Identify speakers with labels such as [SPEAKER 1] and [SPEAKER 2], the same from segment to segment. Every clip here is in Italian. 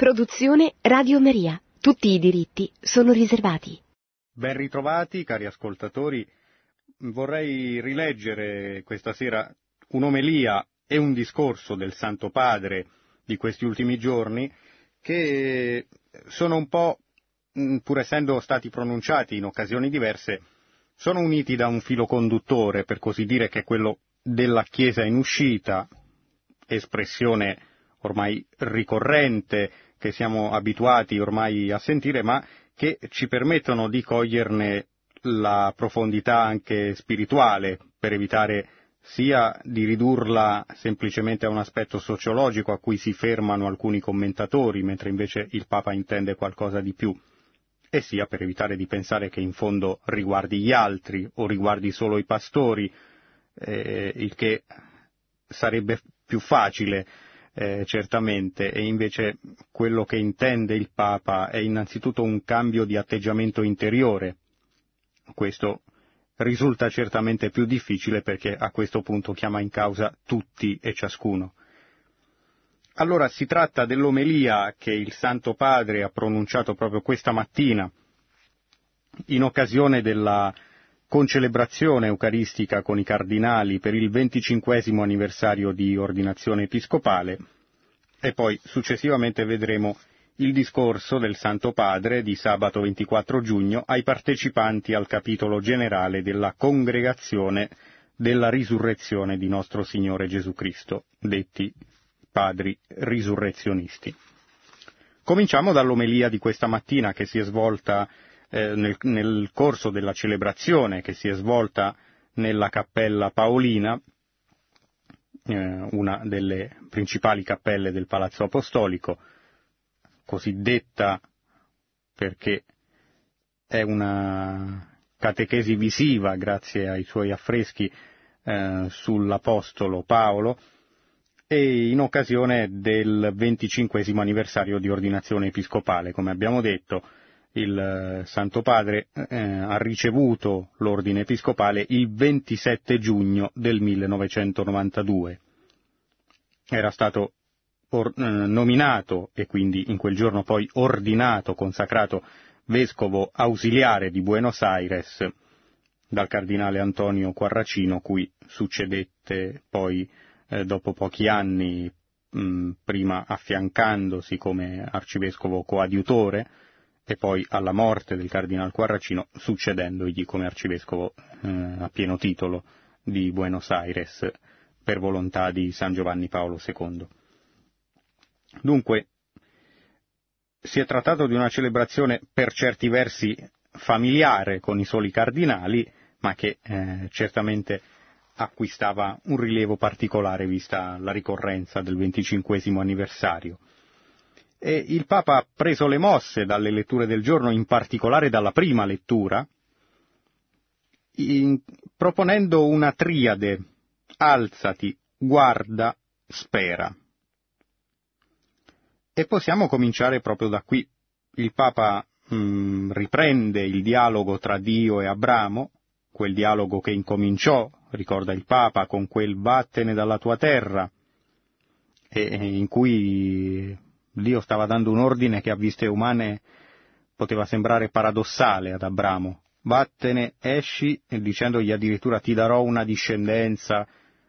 [SPEAKER 1] Produzione Radio Maria. Tutti i diritti sono riservati.
[SPEAKER 2] Ben ritrovati, cari ascoltatori. Vorrei rileggere questa sera un'omelia e un discorso del Santo Padre di questi ultimi giorni che sono un po', pur essendo stati pronunciati in occasioni diverse, sono uniti da un filo conduttore, per così dire, che è quello della Chiesa in uscita, espressione ormai ricorrente che siamo abituati ormai a sentire, ma che ci permettono di coglierne la profondità anche spirituale, per evitare sia di ridurla semplicemente a un aspetto sociologico a cui si fermano alcuni commentatori, mentre invece il Papa intende qualcosa di più, e sia per evitare di pensare che in fondo riguardi gli altri o riguardi solo i pastori, eh, il che sarebbe più facile eh, certamente, e invece quello che intende il Papa è innanzitutto un cambio di atteggiamento interiore. Questo risulta certamente più difficile perché a questo punto chiama in causa tutti e ciascuno. Allora si tratta dell'omelia che il Santo Padre ha pronunciato proprio questa mattina in occasione della concelebrazione eucaristica con i cardinali per il venticinquesimo anniversario di ordinazione episcopale e poi successivamente vedremo il discorso del Santo Padre di sabato 24 giugno ai partecipanti al capitolo generale della Congregazione della Risurrezione di nostro Signore Gesù Cristo, detti padri risurrezionisti. Cominciamo dall'omelia di questa mattina che si è svolta eh, nel, nel corso della celebrazione che si è svolta nella cappella Paolina, eh, una delle principali cappelle del Palazzo Apostolico, cosiddetta perché è una catechesi visiva grazie ai suoi affreschi eh, sull'Apostolo Paolo e in occasione del venticinquesimo anniversario di ordinazione episcopale, come abbiamo detto, il eh, Santo Padre eh, ha ricevuto l'ordine episcopale il 27 giugno del 1992. Era stato or- eh, nominato e quindi in quel giorno poi ordinato, consacrato vescovo ausiliare di Buenos Aires dal cardinale Antonio Quarracino, cui succedette poi eh, dopo pochi anni, mh, prima affiancandosi come arcivescovo coadiutore, e poi alla morte del cardinal Quarracino, succedendogli come arcivescovo eh, a pieno titolo di Buenos Aires per volontà di San Giovanni Paolo II. Dunque, si è trattato di una celebrazione per certi versi familiare con i soli cardinali, ma che eh, certamente acquistava un rilievo particolare vista la ricorrenza del venticinquesimo anniversario. E il Papa ha preso le mosse dalle letture del giorno, in particolare dalla prima lettura, in, proponendo una triade, alzati, guarda, spera. E possiamo cominciare proprio da qui. Il Papa mh, mm, riprende il dialogo tra Dio e Abramo, quel dialogo che incominciò, ricorda il Papa, con quel vattene dalla tua terra, e, in cui Dio stava dando un ordine che a viste umane poteva sembrare paradossale ad Abramo. Vattene, esci, dicendogli addirittura ti darò una discendenza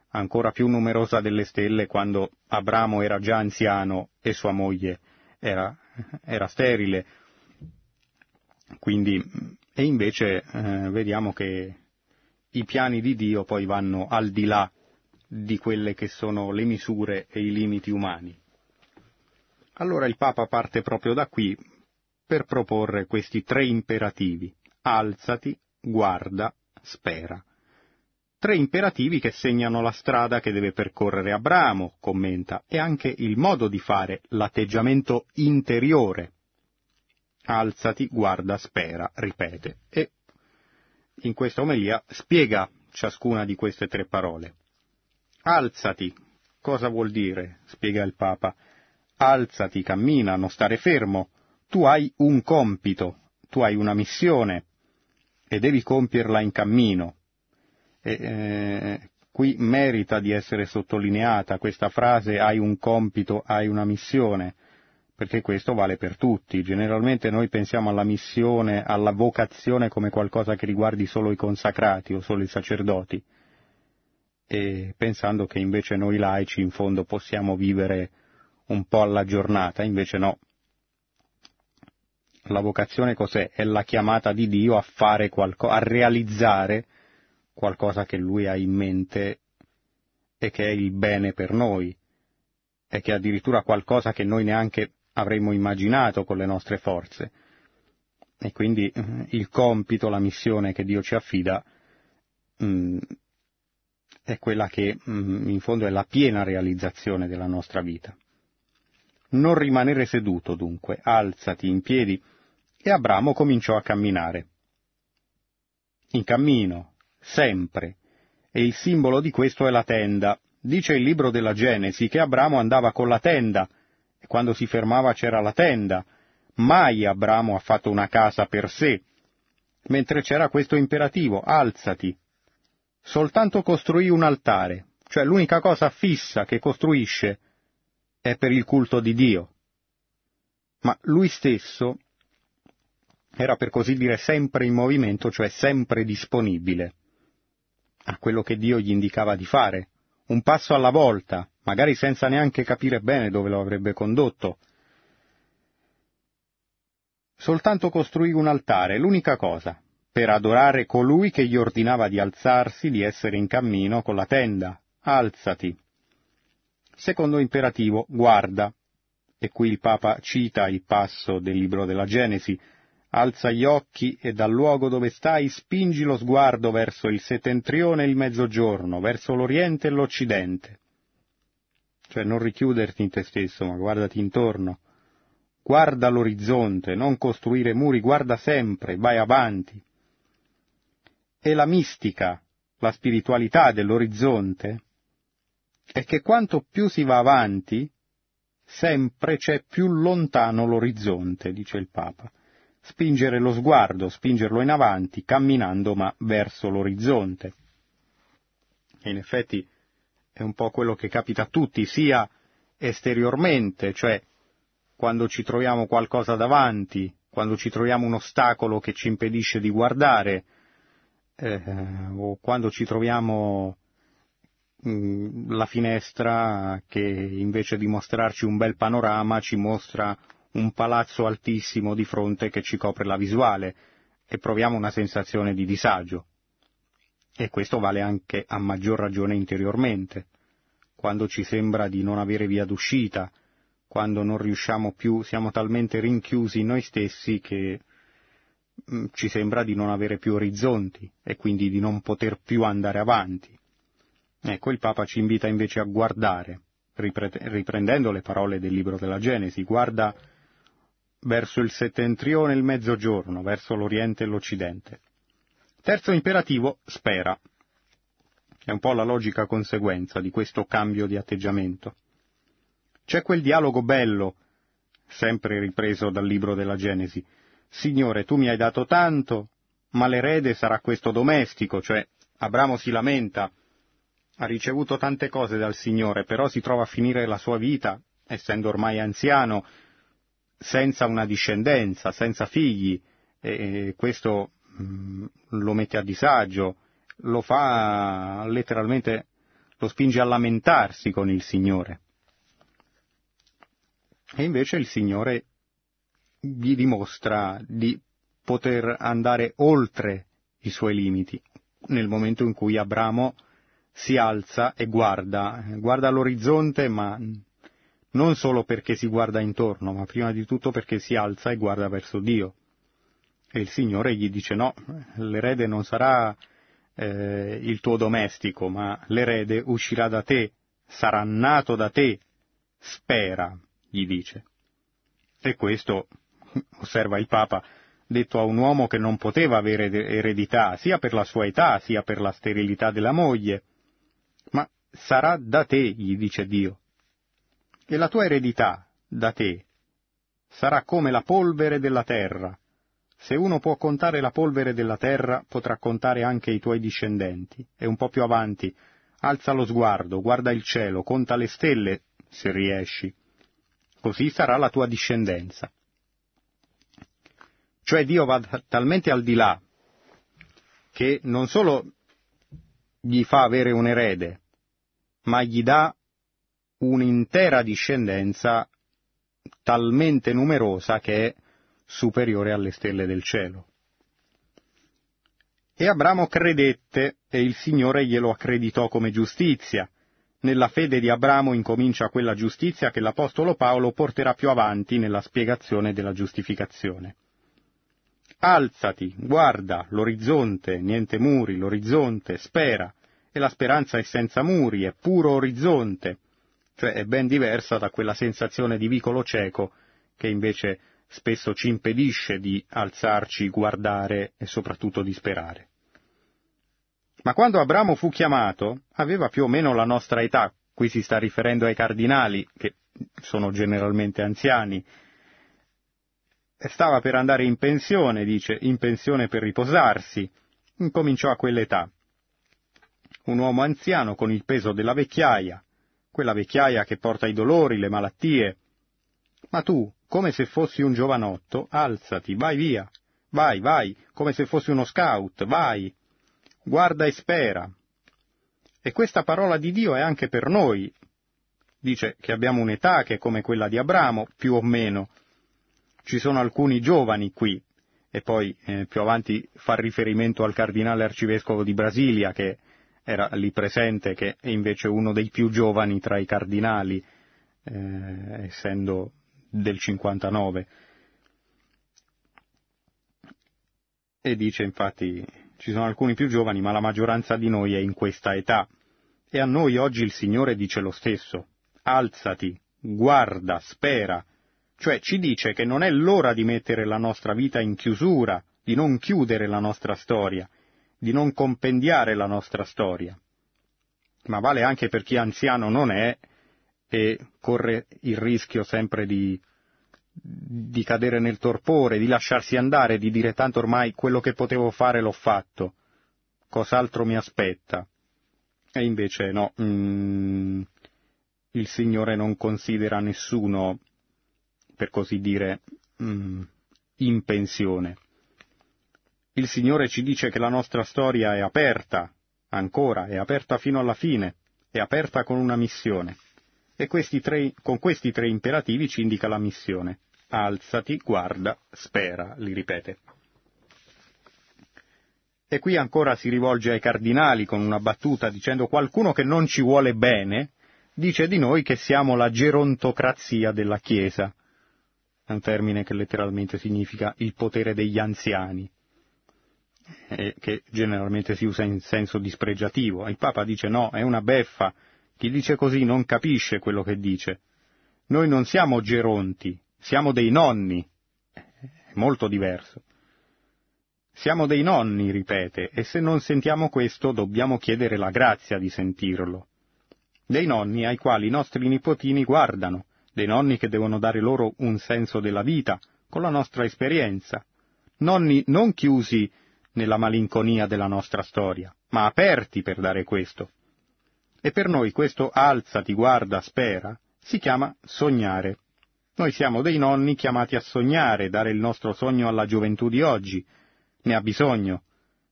[SPEAKER 2] ancora più numerosa delle stelle quando Abramo era già anziano e sua moglie era, era sterile. Quindi, e invece eh, vediamo che i piani di Dio poi vanno al di là di quelle che sono le misure e i limiti umani. Allora il Papa parte proprio da qui per proporre questi tre imperativi. Alzati, guarda, spera. Tre imperativi che segnano la strada che deve percorrere Abramo, commenta, e anche il modo di fare, l'atteggiamento interiore. Alzati, guarda, spera, ripete. E in questa omelia spiega ciascuna di queste tre parole. Alzati, cosa vuol dire? spiega il Papa alzati, cammina, non stare fermo. Tu hai un compito, tu hai una missione e devi compierla in cammino. E, eh, qui merita di essere sottolineata questa frase hai un compito, hai una missione, perché questo vale per tutti. Generalmente noi pensiamo alla missione, alla vocazione come qualcosa che riguardi solo i consacrati o solo i sacerdoti, e pensando che invece noi laici in fondo possiamo vivere un po' alla giornata, invece no. La vocazione cos'è? È la chiamata di Dio a fare qualcosa, a realizzare qualcosa che Lui ha in mente e che è il bene per noi, e che è addirittura qualcosa che noi neanche avremmo immaginato con le nostre forze. E quindi eh, il compito, la missione che Dio ci affida mh, mm, è quella che mh, mm, in fondo è la piena realizzazione della nostra vita. Non rimanere seduto dunque, alzati in piedi, e Abramo cominciò a camminare. In cammino, sempre, e il simbolo di questo è la tenda. Dice il libro della Genesi che Abramo andava con la tenda, e quando si fermava c'era la tenda. Mai Abramo ha fatto una casa per sé, mentre c'era questo imperativo, alzati. Soltanto costruì un altare, cioè l'unica cosa fissa che costruisce è per il culto di Dio. Ma lui stesso era per così dire sempre in movimento, cioè sempre disponibile a quello che Dio gli indicava di fare, un passo alla volta, magari senza neanche capire bene dove lo avrebbe condotto. Soltanto costruì un altare, l'unica cosa, per adorare colui che gli ordinava di alzarsi, di essere in cammino con la tenda. Alzati. Secondo imperativo, guarda. E qui il Papa cita il passo del libro della Genesi. Alza gli occhi e dal luogo dove stai spingi lo sguardo verso il settentrione e il mezzogiorno, verso l'oriente e l'occidente cioè non richiuderti in te stesso, ma guardati intorno. Guarda l'orizzonte, non costruire muri, guarda sempre, vai avanti. E la mistica, la spiritualità dell'orizzonte, è che quanto più si va avanti, sempre c'è più lontano l'orizzonte, dice il Papa. Spingere lo sguardo, spingerlo in avanti, camminando ma verso l'orizzonte. E in effetti è un po' quello che capita a tutti, sia esteriormente, cioè quando ci troviamo qualcosa davanti, quando ci troviamo un ostacolo che ci impedisce di guardare, eh, o quando ci troviamo la finestra che invece di mostrarci un bel panorama ci mostra un palazzo altissimo di fronte che ci copre la visuale e proviamo una sensazione di disagio. E questo vale anche a maggior ragione interiormente, quando ci sembra di non avere via d'uscita, quando non riusciamo più, siamo talmente rinchiusi in noi stessi che mm, ci sembra di non avere più orizzonti e quindi di non poter più andare avanti. Ecco, il Papa ci invita invece a guardare, riprendendo le parole del libro della Genesi, guarda verso il settentrione e il mezzogiorno, verso l'oriente e l'occidente. Terzo imperativo, spera. È un po' la logica conseguenza di questo cambio di atteggiamento. C'è quel dialogo bello, sempre ripreso dal libro della Genesi. Signore, tu mi hai dato tanto, ma l'erede sarà questo domestico, cioè Abramo si lamenta, ha ricevuto tante cose dal Signore, però si trova a finire la sua vita, essendo ormai anziano, senza una discendenza, senza figli, e questo Mm, lo mette a disagio, lo fa letteralmente, lo spinge a lamentarsi con il Signore. E invece il Signore gli dimostra di poter andare oltre i suoi limiti, nel momento in cui Abramo si alza e guarda, guarda l'orizzonte, ma non solo perché si guarda intorno, ma prima di tutto perché si alza e guarda verso Dio. E il Signore gli dice no, l'erede non sarà eh, il tuo domestico, ma l'erede uscirà da te, sarà nato da te, spera, gli dice. E questo, osserva il Papa, detto a un uomo che non poteva avere eredità, sia per la sua età, sia per la sterilità della moglie. Ma sarà da te, gli dice Dio. E la tua eredità, da te, sarà come la polvere della terra, se uno può contare la polvere della terra, potrà contare anche i tuoi discendenti. E un po' più avanti, alza lo sguardo, guarda il cielo, conta le stelle, se riesci. così sarà la tua discendenza. Cioè Dio va talmente al di là che non solo gli fa avere un erede, ma gli dà un'intera discendenza talmente numerosa che è superiore alle stelle del cielo. E Abramo credette e il Signore glielo accreditò come giustizia. Nella fede di Abramo incomincia quella giustizia che l'Apostolo Paolo porterà più avanti nella spiegazione della giustificazione. Alzati, guarda l'orizzonte, niente muri, l'orizzonte, spera, e la speranza è senza muri, è puro orizzonte, cioè è ben diversa da quella sensazione di vicolo cieco che invece spesso ci impedisce di alzarci, guardare e soprattutto di sperare. Ma quando Abramo fu chiamato, aveva più o meno la nostra età, qui si sta riferendo ai cardinali, che sono generalmente anziani, stava per andare in pensione, dice, in pensione per riposarsi, incominciò a quell'età. Un uomo anziano con il peso della vecchiaia, quella vecchiaia che porta i dolori, le malattie. Ma tu, come se fossi un giovanotto, alzati, vai via, vai, vai, come se fossi uno scout, vai, guarda e spera. E questa parola di Dio è anche per noi. Dice che abbiamo un'età che è come quella di Abramo, più o meno. Ci sono alcuni giovani qui, e poi eh, più avanti fa riferimento al cardinale arcivescovo di Brasilia che era lì presente, che è invece uno dei più giovani tra i cardinali, eh, essendo del 59. E dice infatti ci sono alcuni più giovani, ma la maggioranza di noi è in questa età. E a noi oggi il Signore dice lo stesso. Alzati, guarda, spera. Cioè ci dice che non è l'ora di mettere la nostra vita in chiusura, di non chiudere la nostra storia, di non compendiare la nostra storia. Ma vale anche per chi anziano non è e corre il rischio sempre di di cadere nel torpore, di lasciarsi andare, di dire tanto ormai quello che potevo fare l'ho fatto, cos'altro mi aspetta. E invece no, mm, il Signore non considera nessuno, per così dire, mm, in pensione. Il Signore ci dice che la nostra storia è aperta, ancora, è aperta fino alla fine, è aperta con una missione. E questi tre, con questi tre imperativi ci indica la missione. Alzati, guarda, spera, li ripete. E qui ancora si rivolge ai cardinali con una battuta dicendo qualcuno che non ci vuole bene dice di noi che siamo la gerontocrazia della Chiesa. È un termine che letteralmente significa il potere degli anziani, e che generalmente si usa in senso dispregiativo. Il Papa dice no, è una beffa, chi dice così non capisce quello che dice. Noi non siamo geronti, siamo dei nonni. È molto diverso. Siamo dei nonni, ripete, e se non sentiamo questo dobbiamo chiedere la grazia di sentirlo. Dei nonni ai quali i nostri nipotini guardano, dei nonni che devono dare loro un senso della vita, con la nostra esperienza. Nonni non chiusi nella malinconia della nostra storia, ma aperti per dare questo. E per noi questo alzati, guarda, spera, si chiama sognare. Noi siamo dei nonni chiamati a sognare, dare il nostro sogno alla gioventù di oggi. Ne ha bisogno,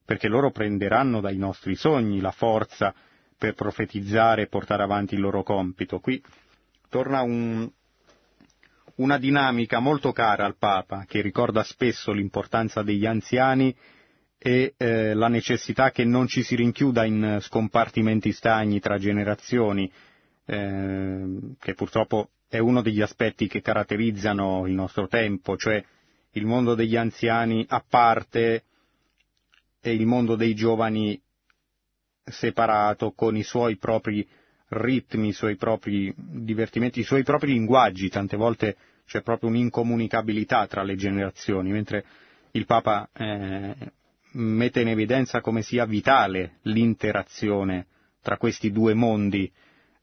[SPEAKER 2] perché loro prenderanno dai nostri sogni la forza per profetizzare e portare avanti il loro compito. Qui torna un, una dinamica molto cara al Papa, che ricorda spesso l'importanza degli anziani e eh, la necessità che non ci si rinchiuda in scompartimenti stagni tra generazioni, eh, che purtroppo è uno degli aspetti che caratterizzano il nostro tempo, cioè il mondo degli anziani a parte e il mondo dei giovani separato con i suoi propri ritmi, i suoi propri divertimenti, i suoi propri linguaggi, tante volte c'è proprio un'incomunicabilità tra le generazioni, mentre il Papa eh, mette in evidenza come sia vitale l'interazione tra questi due mondi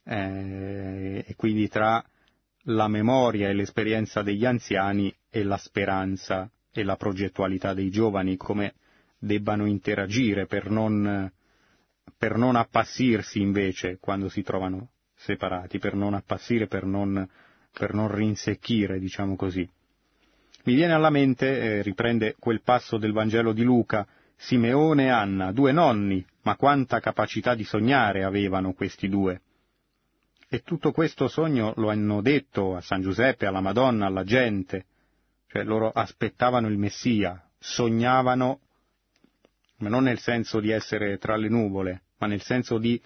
[SPEAKER 2] eh, e quindi tra la memoria e l'esperienza degli anziani e la speranza e la progettualità dei giovani, come debbano interagire per non, per non appassirsi invece quando si trovano separati, per non appassire, per non per non rinsecchire, diciamo così. Mi viene alla mente, eh, riprende quel passo del Vangelo di Luca, Simeone e Anna, due nonni, ma quanta capacità di sognare avevano questi due. E tutto questo sogno lo hanno detto a San Giuseppe, alla Madonna, alla gente, cioè loro aspettavano il Messia, sognavano, ma non nel senso di essere tra le nuvole, ma nel senso di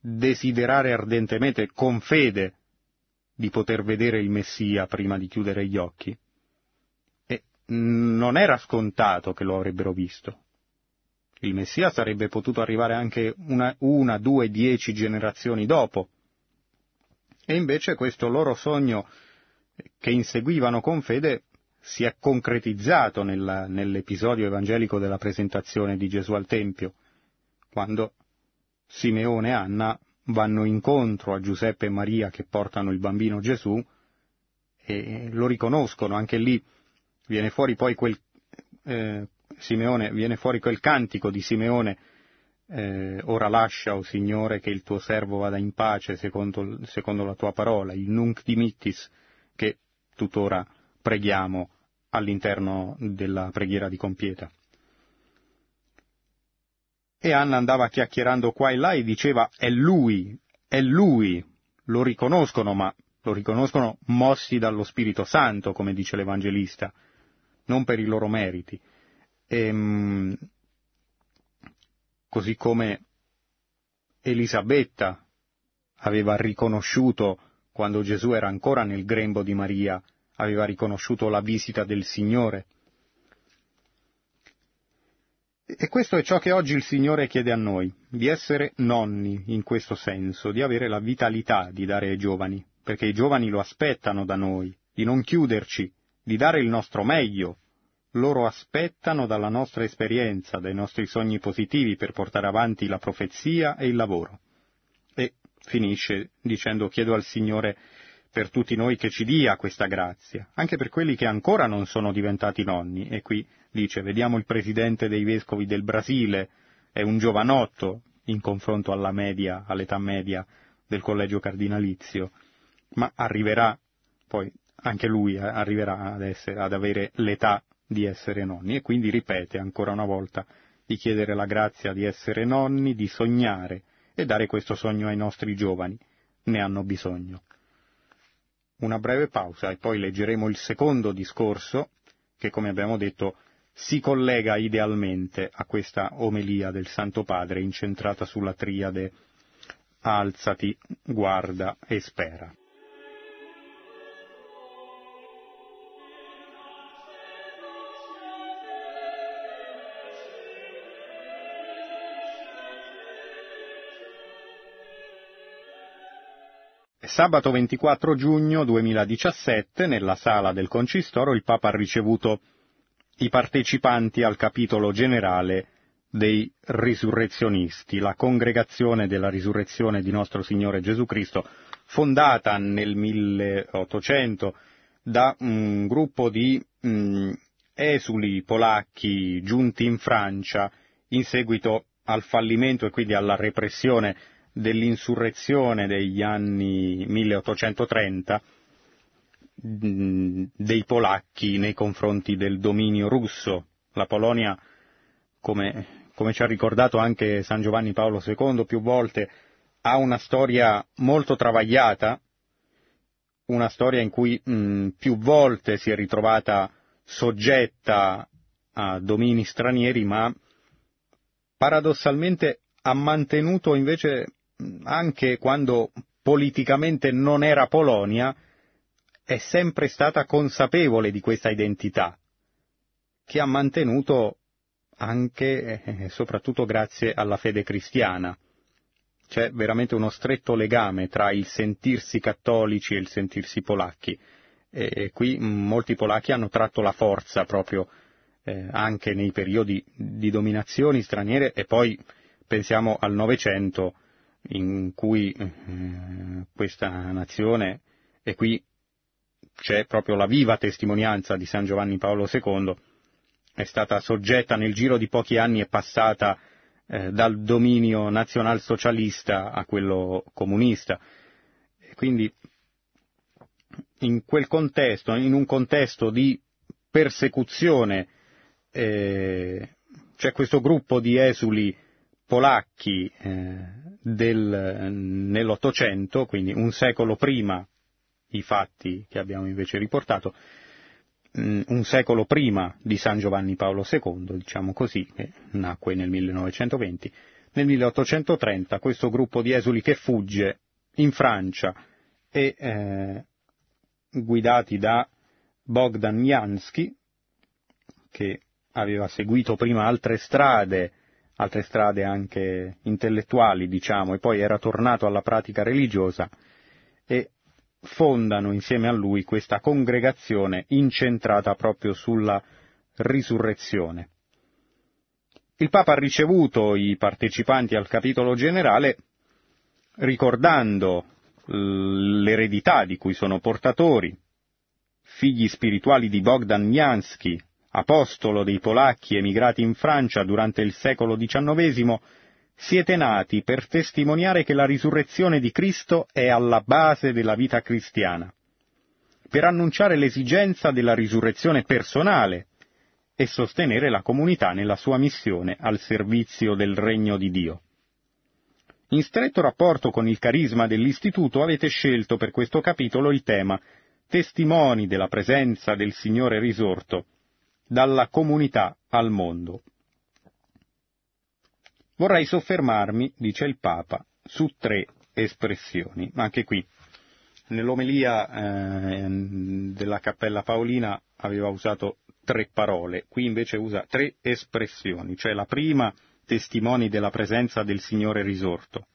[SPEAKER 2] desiderare ardentemente, con fede, di poter vedere il Messia prima di chiudere gli occhi. E non era scontato che lo avrebbero visto. Il Messia sarebbe potuto arrivare anche una, una due, dieci generazioni dopo. E invece questo loro sogno che inseguivano con fede si è concretizzato nella, nell'episodio evangelico della presentazione di Gesù al Tempio, quando Simeone e Anna vanno incontro a Giuseppe e Maria che portano il bambino Gesù e lo riconoscono, anche lì viene fuori poi quel, eh, Simeone, viene fuori quel cantico di Simeone, eh, ora lascia, o oh Signore, che il tuo servo vada in pace secondo, secondo la tua parola, il nunc dimittis, che tuttora preghiamo all'interno della preghiera di compieta. E Anna andava chiacchierando qua e là e diceva è lui, è lui, lo riconoscono, ma lo riconoscono mossi dallo Spirito Santo, come dice l'Evangelista, non per i loro meriti. E, ehm, così come Elisabetta aveva riconosciuto, quando Gesù era ancora nel grembo di Maria, aveva riconosciuto la visita del Signore. E questo è ciò che oggi il Signore chiede a noi, di essere nonni in questo senso, di avere la vitalità di dare ai giovani, perché i giovani lo aspettano da noi, di non chiuderci, di dare il nostro meglio. Loro aspettano dalla nostra esperienza, dai nostri sogni positivi per portare avanti la profezia e il lavoro. E finisce dicendo chiedo al Signore per tutti noi che ci dia questa grazia, anche per quelli che ancora non sono diventati nonni, e qui dice, vediamo il presidente dei vescovi del Brasile, è un giovanotto in confronto alla media, all'età media del collegio cardinalizio, ma arriverà, poi anche lui eh, arriverà ad, essere, ad avere l'età di essere nonni. E quindi ripete ancora una volta di chiedere la grazia di essere nonni, di sognare e dare questo sogno ai nostri giovani, ne hanno bisogno. Una breve pausa e poi leggeremo il secondo discorso che, come abbiamo detto, si collega idealmente a questa omelia del Santo Padre incentrata sulla triade alzati, guarda e spera. Sabato 24 giugno 2017, nella sala del Concistoro, il Papa ha ricevuto i partecipanti al capitolo generale dei risurrezionisti, la congregazione della risurrezione di nostro Signore Gesù Cristo, fondata nel 1800 da un gruppo di mh, mm, esuli polacchi giunti in Francia in seguito al fallimento e quindi alla repressione dell'insurrezione degli anni 1830 dei polacchi nei confronti del dominio russo. La Polonia, come, come ci ha ricordato anche San Giovanni Paolo II più volte, ha una storia molto travagliata, una storia in cui mh, più volte si è ritrovata soggetta a domini stranieri, ma paradossalmente ha mantenuto invece, anche quando politicamente non era Polonia, è sempre stata consapevole di questa identità, che ha mantenuto anche e soprattutto grazie alla fede cristiana. C'è veramente uno stretto legame tra il sentirsi cattolici e il sentirsi polacchi. E qui molti polacchi hanno tratto la forza proprio eh, anche nei periodi di dominazioni straniere e poi pensiamo al Novecento in cui eh, questa nazione, e qui c'è proprio la viva testimonianza di San Giovanni Paolo II, è stata soggetta nel giro di pochi anni e passata eh, dal dominio nazionalsocialista a quello comunista. E quindi in quel contesto, in un contesto di persecuzione, eh, c'è questo gruppo di esuli polacchi eh, del, nell'Ottocento, quindi un secolo prima i fatti che abbiamo invece riportato, mm, un secolo prima di San Giovanni Paolo II, diciamo così, che nacque nel 1920, nel 1830 questo gruppo di esuli che fugge in Francia e eh, guidati da Bogdan Jansky, che aveva seguito prima altre strade, altre strade anche intellettuali, diciamo, e poi era tornato alla pratica religiosa, e fondano insieme a lui questa congregazione incentrata proprio sulla risurrezione. Il Papa ha ricevuto i partecipanti al capitolo generale ricordando l'eredità di cui sono portatori, figli spirituali di Bogdan Miansky, apostolo dei polacchi emigrati in Francia durante il secolo XIX, siete nati per testimoniare che la risurrezione di Cristo è alla base della vita cristiana, per annunciare l'esigenza della risurrezione personale e sostenere la comunità nella sua missione al servizio del regno di Dio. In stretto rapporto con il carisma dell'Istituto avete scelto per questo capitolo il tema Testimoni della presenza del Signore risorto, dalla comunità al mondo. Vorrei soffermarmi, dice il Papa, su tre espressioni. Anche qui, nell'omelia eh, della Cappella Paolina aveva usato tre parole, qui invece usa tre espressioni, cioè la prima testimoni della presenza del Signore risorto,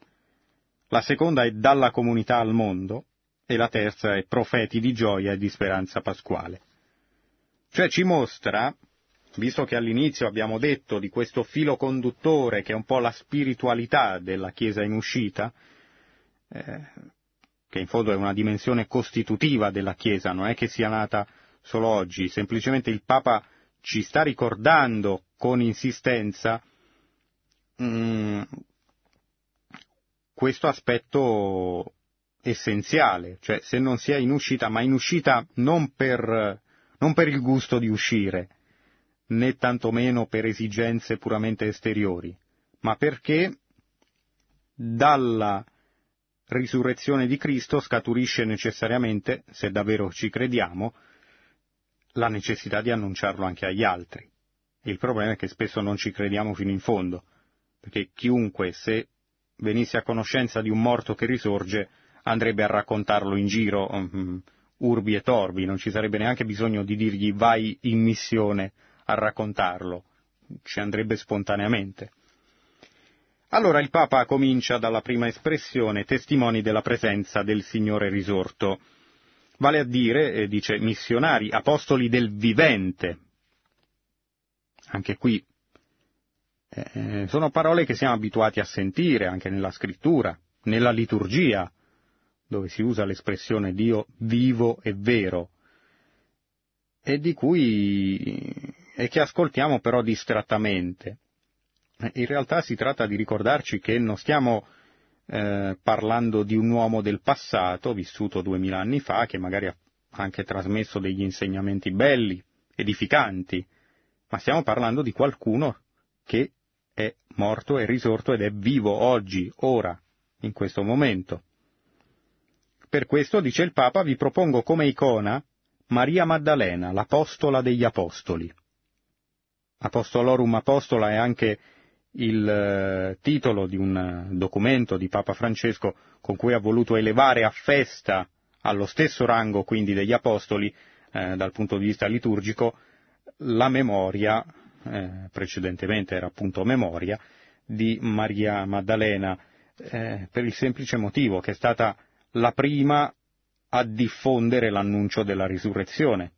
[SPEAKER 2] la seconda è dalla comunità al mondo e la terza è profeti di gioia e di speranza pasquale. Cioè ci mostra visto che all'inizio abbiamo detto di questo filo conduttore che è un po' la spiritualità della Chiesa in uscita, eh, che in fondo è una dimensione costitutiva della Chiesa, non è che sia nata solo oggi, semplicemente il Papa ci sta ricordando con insistenza mm, questo aspetto essenziale, cioè se non si è in uscita, ma in uscita non per, non per il gusto di uscire, né tantomeno per esigenze puramente esteriori, ma perché dalla risurrezione di Cristo scaturisce necessariamente, se davvero ci crediamo, la necessità di annunciarlo anche agli altri. Il problema è che spesso non ci crediamo fino in fondo, perché chiunque, se venisse a conoscenza di un morto che risorge, andrebbe a raccontarlo in giro, um, urbi e torbi, non ci sarebbe neanche bisogno di dirgli vai in missione a raccontarlo, ci andrebbe spontaneamente. Allora il Papa comincia dalla prima espressione, testimoni della presenza del Signore risorto, vale a dire, eh, dice, missionari, apostoli del vivente. Anche qui eh, sono parole che siamo abituati a sentire anche nella scrittura, nella liturgia, dove si usa l'espressione Dio vivo e vero, e cui e che ascoltiamo però distrattamente. In realtà si tratta di ricordarci che non stiamo eh, parlando di un uomo del passato, vissuto duemila anni fa, che magari ha anche trasmesso degli insegnamenti belli, edificanti, ma stiamo parlando di qualcuno che è morto, è risorto ed è vivo oggi, ora, in questo momento. Per questo, dice il Papa, vi propongo come icona Maria Maddalena, l'apostola degli apostoli. Apostolorum Apostola è anche il eh, titolo di un eh, documento di Papa Francesco con cui ha voluto elevare a festa allo stesso rango quindi degli Apostoli eh, dal punto di vista liturgico la memoria, eh, precedentemente era appunto memoria, di Maria Maddalena eh, per il semplice motivo che è stata la prima a diffondere l'annuncio della risurrezione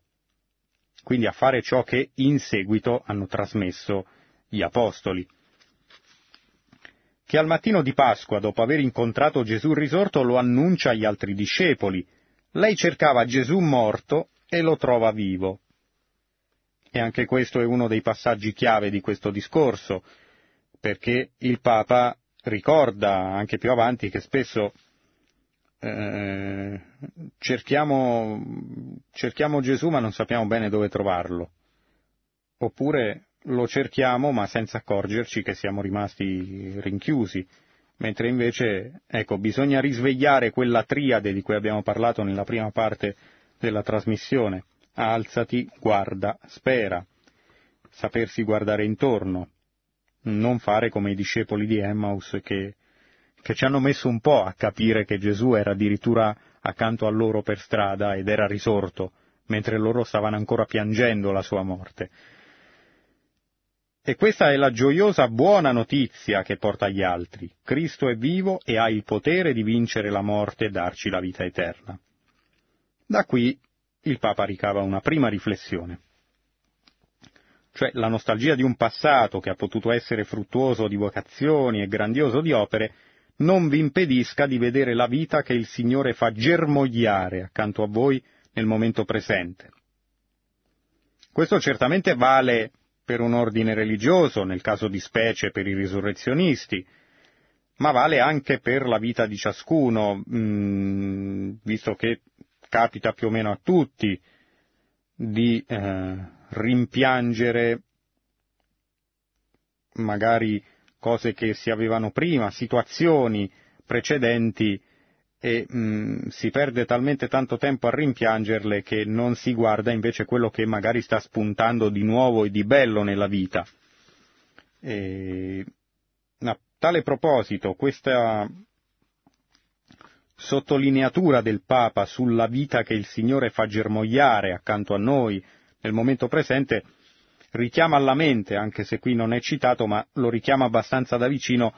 [SPEAKER 2] quindi a fare ciò che in seguito hanno trasmesso gli apostoli. Che al mattino di Pasqua, dopo aver incontrato Gesù risorto, lo annuncia agli altri discepoli. Lei cercava Gesù morto e lo trova vivo. E anche questo è uno dei passaggi chiave di questo discorso, perché il Papa ricorda anche più avanti che spesso eh, cerchiamo, cerchiamo Gesù ma non sappiamo bene dove trovarlo, oppure lo cerchiamo ma senza accorgerci che siamo rimasti rinchiusi, mentre invece, ecco, bisogna risvegliare quella triade di cui abbiamo parlato nella prima parte della trasmissione. Alzati, guarda, spera, sapersi guardare intorno, non fare come i discepoli di Emmaus che, che ci hanno messo un po' a capire che Gesù era addirittura accanto a loro per strada ed era risorto, mentre loro stavano ancora piangendo la sua morte. E questa è la gioiosa buona notizia che porta agli altri. Cristo è vivo e ha il potere di vincere la morte e darci la vita eterna. Da qui il Papa ricava una prima riflessione. Cioè la nostalgia di un passato che ha potuto essere fruttuoso di vocazioni e grandioso di opere non vi impedisca di vedere la vita che il Signore fa germogliare accanto a voi nel momento presente. Questo certamente vale per un ordine religioso, nel caso di specie per i risurrezionisti, ma vale anche per la vita di ciascuno, mh, mm, visto che capita più o meno a tutti di eh, rimpiangere magari cose che si avevano prima, situazioni precedenti e mh, mm, si perde talmente tanto tempo a rimpiangerle che non si guarda invece quello che magari sta spuntando di nuovo e di bello nella vita. E, a tale proposito, questa sottolineatura del Papa sulla vita che il Signore fa germogliare accanto a noi nel momento presente richiama alla mente, anche se qui non è citato, ma lo richiama abbastanza da vicino,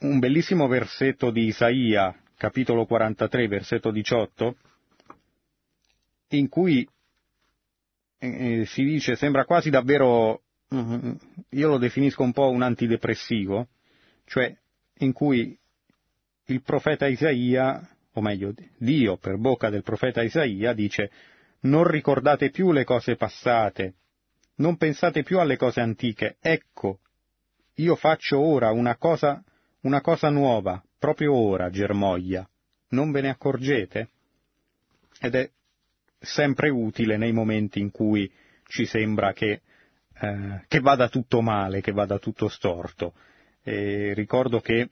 [SPEAKER 2] un bellissimo versetto di Isaia, capitolo 43, versetto 18, in cui eh, si dice, sembra quasi davvero, mm, io lo definisco un po' un antidepressivo, cioè in cui il profeta Isaia, o meglio Dio per bocca del profeta Isaia, dice non ricordate più le cose passate, non pensate più alle cose antiche, ecco, io faccio ora una cosa, una cosa nuova, proprio ora germoglia. Non ve ne accorgete? Ed è sempre utile nei momenti in cui ci sembra che, eh, che vada tutto male, che vada tutto storto. E ricordo che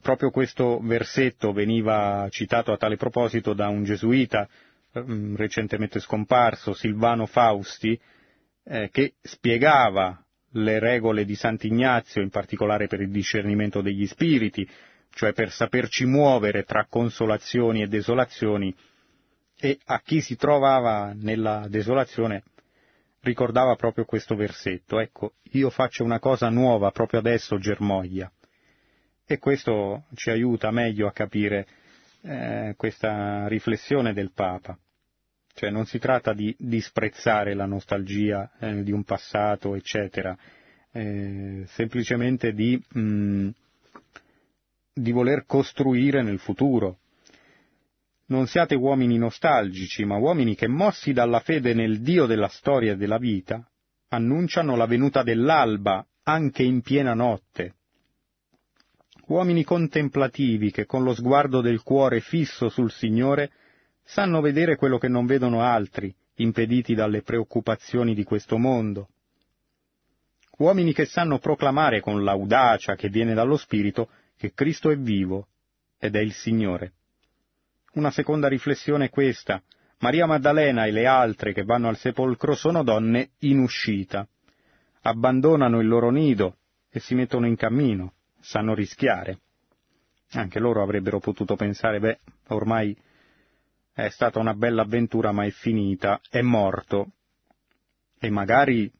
[SPEAKER 2] proprio questo versetto veniva citato a tale proposito da un gesuita eh, recentemente scomparso, Silvano Fausti, eh, che spiegava le regole di Sant'Ignazio, in particolare per il discernimento degli spiriti, cioè per saperci muovere tra consolazioni e desolazioni, e a chi si trovava nella desolazione ricordava proprio questo versetto, ecco, io faccio una cosa nuova proprio adesso, germoglia. E questo ci aiuta meglio a capire eh, questa riflessione del Papa. Cioè non si tratta di disprezzare la nostalgia eh, di un passato, eccetera, eh, semplicemente di mh, mm, di voler costruire nel futuro. Non siate uomini nostalgici, ma uomini che, mossi dalla fede nel Dio della storia e della vita, annunciano la venuta dell'alba anche in piena notte. Uomini contemplativi che con lo sguardo del cuore fisso sul Signore sanno vedere quello che non vedono altri, impediti dalle preoccupazioni di questo mondo. Uomini che sanno proclamare con l'audacia che viene dallo Spirito che Cristo è vivo ed è il Signore. Una seconda riflessione è questa. Maria Maddalena e le altre che vanno al sepolcro sono donne in uscita. Abbandonano il loro nido e si mettono in cammino, sanno rischiare. Anche loro avrebbero potuto pensare, beh, ormai è stata una bella avventura ma è finita, è morto. E magari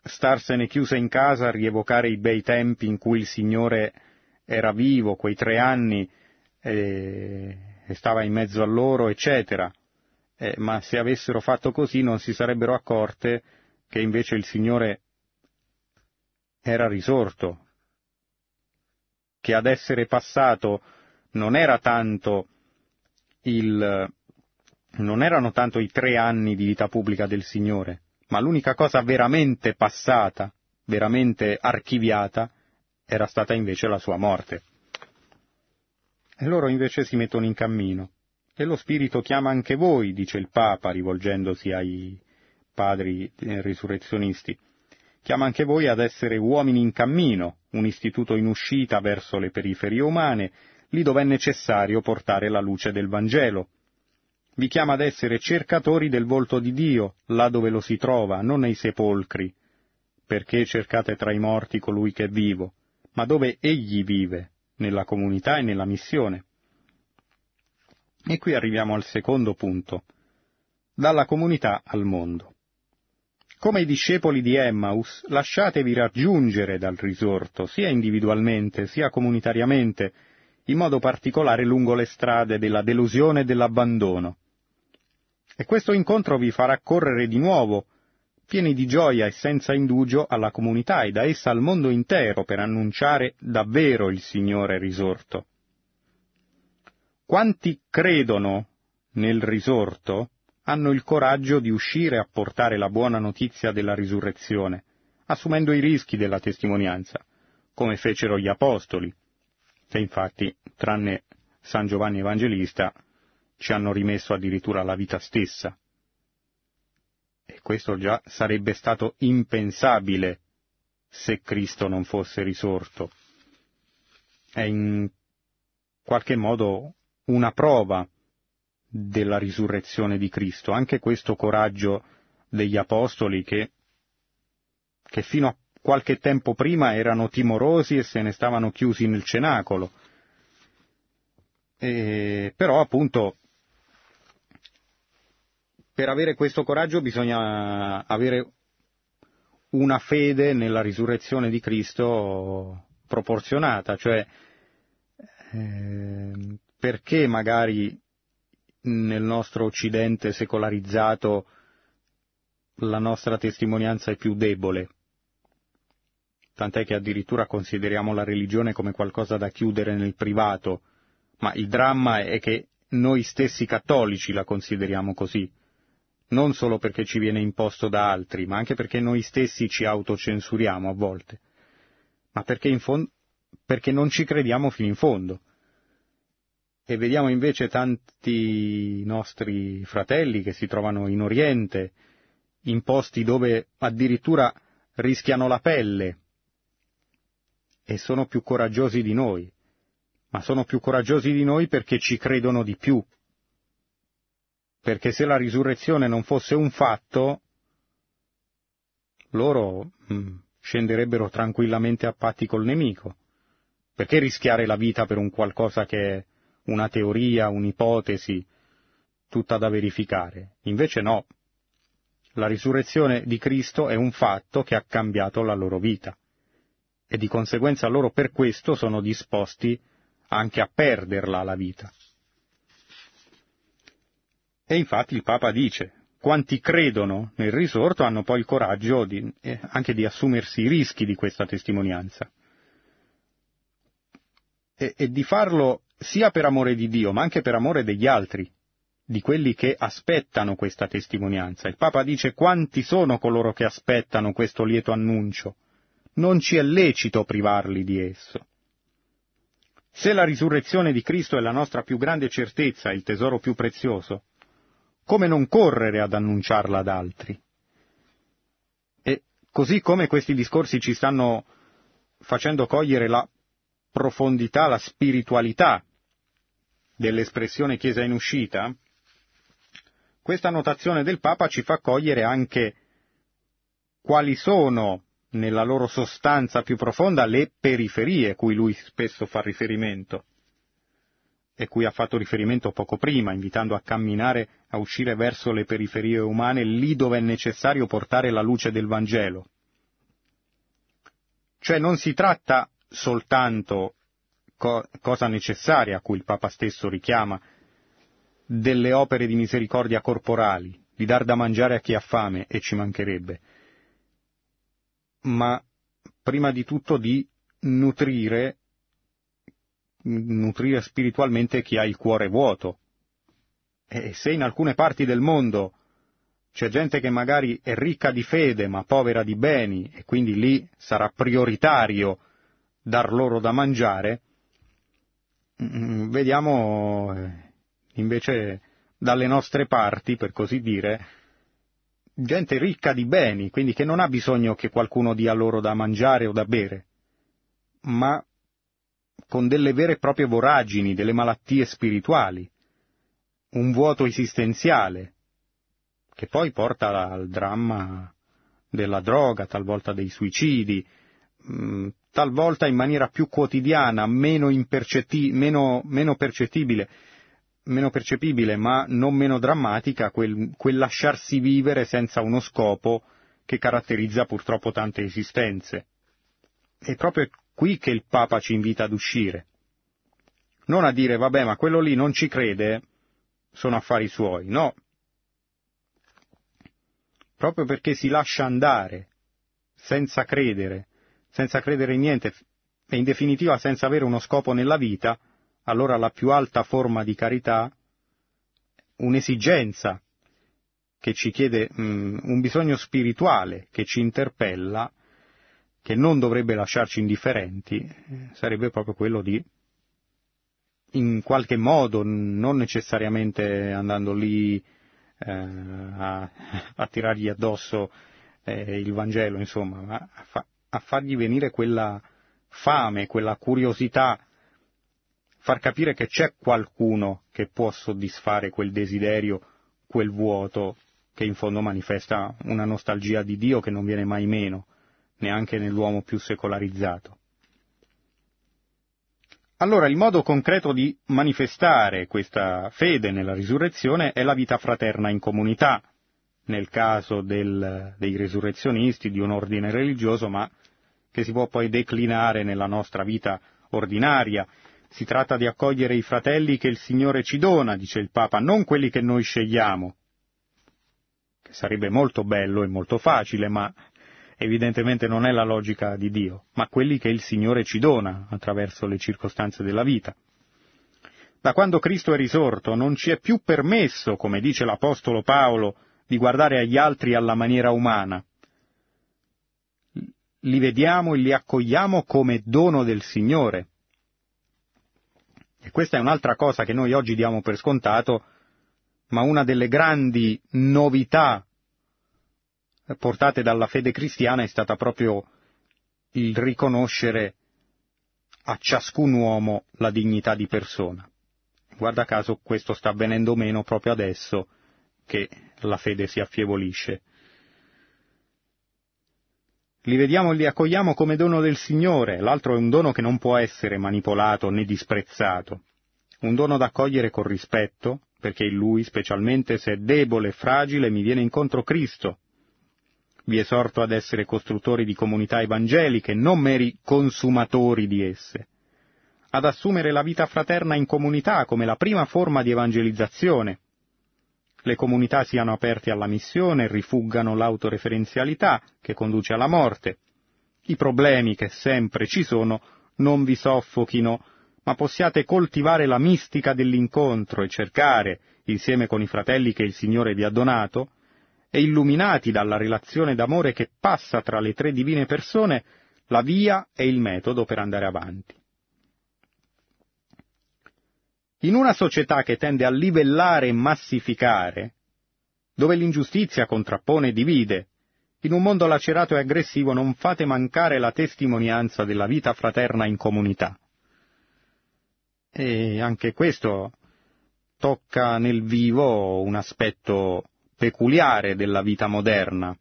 [SPEAKER 2] starsene chiuse in casa rievocare i bei tempi in cui il Signore era vivo, quei tre anni, e stava in mezzo a loro, eccetera. Eh, ma se avessero fatto così non si sarebbero accorte che invece il Signore era risorto, che ad essere passato non era tanto il, non erano tanto i tre anni di vita pubblica del Signore, ma l'unica cosa veramente passata, veramente archiviata, era stata invece la sua morte. E loro invece si mettono in cammino. E lo Spirito chiama anche voi, dice il Papa, rivolgendosi ai padri risurrezionisti. Chiama anche voi ad essere uomini in cammino, un istituto in uscita verso le periferie umane, lì dove è necessario portare la luce del Vangelo. Vi chiama ad essere cercatori del volto di Dio, là dove lo si trova, non nei sepolcri. Perché cercate tra i morti colui che è vivo, ma dove egli vive, nella comunità e nella missione. E qui arriviamo al secondo punto. Dalla comunità al mondo. Come i discepoli di Emmaus, lasciatevi raggiungere dal risorto, sia individualmente sia comunitariamente, in modo particolare lungo le strade della delusione e dell'abbandono. E questo incontro vi farà correre di nuovo, pieni di gioia e senza indugio, alla comunità e da essa al mondo intero per annunciare davvero il Signore risorto. Quanti credono nel risorto hanno il coraggio di uscire a portare la buona notizia della risurrezione, assumendo i rischi della testimonianza, come fecero gli apostoli, che infatti, tranne San Giovanni Evangelista, ci hanno rimesso addirittura la vita stessa. E questo già sarebbe stato impensabile se Cristo non fosse risorto. È in qualche modo una prova della risurrezione di Cristo, anche questo coraggio degli apostoli che, che fino a qualche tempo prima erano timorosi e se ne stavano chiusi nel cenacolo. E, però appunto per avere questo coraggio bisogna avere una fede nella risurrezione di Cristo proporzionata, cioè eh, perché magari nel nostro Occidente secolarizzato la nostra testimonianza è più debole, tant'è che addirittura consideriamo la religione come qualcosa da chiudere nel privato, ma il dramma è che noi stessi cattolici la consideriamo così, non solo perché ci viene imposto da altri, ma anche perché noi stessi ci autocensuriamo a volte, ma perché, fondo, perché non ci crediamo fino in fondo. E vediamo invece tanti nostri fratelli che si trovano in Oriente, in posti dove addirittura rischiano la pelle e sono più coraggiosi di noi, ma sono più coraggiosi di noi perché ci credono di più, perché se la risurrezione non fosse un fatto, loro mh, mm, scenderebbero tranquillamente a patti col nemico. Perché rischiare la vita per un qualcosa che è una teoria, un'ipotesi, tutta da verificare. Invece no. La risurrezione di Cristo è un fatto che ha cambiato la loro vita e di conseguenza loro per questo sono disposti anche a perderla la vita. E infatti il Papa dice, quanti credono nel risorto hanno poi il coraggio di, eh, anche di assumersi i rischi di questa testimonianza. E, e di farlo sia per amore di Dio, ma anche per amore degli altri, di quelli che aspettano questa testimonianza. Il Papa dice quanti sono coloro che aspettano questo lieto annuncio. Non ci è lecito privarli di esso. Se la risurrezione di Cristo è la nostra più grande certezza, il tesoro più prezioso, come non correre ad annunciarla ad altri? E così come questi discorsi ci stanno facendo cogliere la profondità, la spiritualità dell'espressione Chiesa in uscita, questa notazione del Papa ci fa cogliere anche quali sono, nella loro sostanza più profonda, le periferie cui lui spesso fa riferimento e cui ha fatto riferimento poco prima, invitando a camminare, a uscire verso le periferie umane, lì dove è necessario portare la luce del Vangelo. Cioè non si tratta soltanto co- cosa necessaria a cui il Papa stesso richiama, delle opere di misericordia corporali, di dar da mangiare a chi ha fame, e ci mancherebbe, ma prima di tutto di nutrire, nutrire spiritualmente chi ha il cuore vuoto. E se in alcune parti del mondo c'è gente che magari è ricca di fede ma povera di beni e quindi lì sarà prioritario dar loro da mangiare, mm, vediamo eh, invece dalle nostre parti, per così dire, gente ricca di beni, quindi che non ha bisogno che qualcuno dia loro da mangiare o da bere, ma con delle vere e proprie voragini, delle malattie spirituali, un vuoto esistenziale, che poi porta al dramma della droga, talvolta dei suicidi, mm, talvolta in maniera più quotidiana, meno, meno, meno, percettibile, meno percepibile, ma non meno drammatica, quel, quel lasciarsi vivere senza uno scopo che caratterizza purtroppo tante esistenze. È proprio qui che il Papa ci invita ad uscire. Non a dire, vabbè, ma quello lì non ci crede, sono affari suoi. No. Proprio perché si lascia andare, senza credere, senza credere in niente, e in definitiva senza avere uno scopo nella vita, allora la più alta forma di carità, un'esigenza che ci chiede um, un bisogno spirituale che ci interpella, che non dovrebbe lasciarci indifferenti, sarebbe proprio quello di in qualche modo, non necessariamente andando lì eh, a, a, tirargli addosso eh, il Vangelo, insomma, ma a, fa, a fargli venire quella fame, quella curiosità, far capire che c'è qualcuno che può soddisfare quel desiderio, quel vuoto che in fondo manifesta una nostalgia di Dio che non viene mai meno, neanche nell'uomo più secolarizzato. Allora il modo concreto di manifestare questa fede nella risurrezione è la vita fraterna in comunità, nel caso del, dei risurrezionisti di un ordine religioso, ma che si può poi declinare nella nostra vita ordinaria. Si tratta di accogliere i fratelli che il Signore ci dona, dice il Papa, non quelli che noi scegliamo, che sarebbe molto bello e molto facile, ma evidentemente non è la logica di Dio, ma quelli che il Signore ci dona attraverso le circostanze della vita. Da quando Cristo è risorto non ci è più permesso, come dice l'Apostolo Paolo, di guardare agli altri alla maniera umana. Li vediamo e li accogliamo come dono del Signore. E questa è un'altra cosa che noi oggi diamo per scontato, ma una delle grandi novità portate dalla fede cristiana è stata proprio il riconoscere a ciascun uomo la dignità di persona. Guarda caso questo sta avvenendo meno proprio adesso che la fede si affievolisce. Li vediamo e li accogliamo come dono del Signore, l'altro è un dono che non può essere manipolato né disprezzato, un dono da accogliere con rispetto, perché in lui, specialmente se è debole e fragile, mi viene incontro Cristo, vi esorto ad essere costruttori di comunità evangeliche, non meri consumatori di esse, ad assumere la vita fraterna in comunità come la prima forma di evangelizzazione. Le comunità siano aperte alla missione, rifuggano l'autoreferenzialità che conduce alla morte. I problemi che sempre ci sono non vi soffochino, ma possiate coltivare la mistica dell'incontro e cercare, insieme con i fratelli che il Signore vi ha donato, e illuminati dalla relazione d'amore che passa tra le tre divine persone, la via e il metodo per andare avanti. In una società che tende a livellare e massificare, dove l'ingiustizia contrappone e divide, in un mondo lacerato e aggressivo non fate mancare la testimonianza della vita fraterna in comunità. E anche questo tocca nel vivo un aspetto peculiare della vita moderna,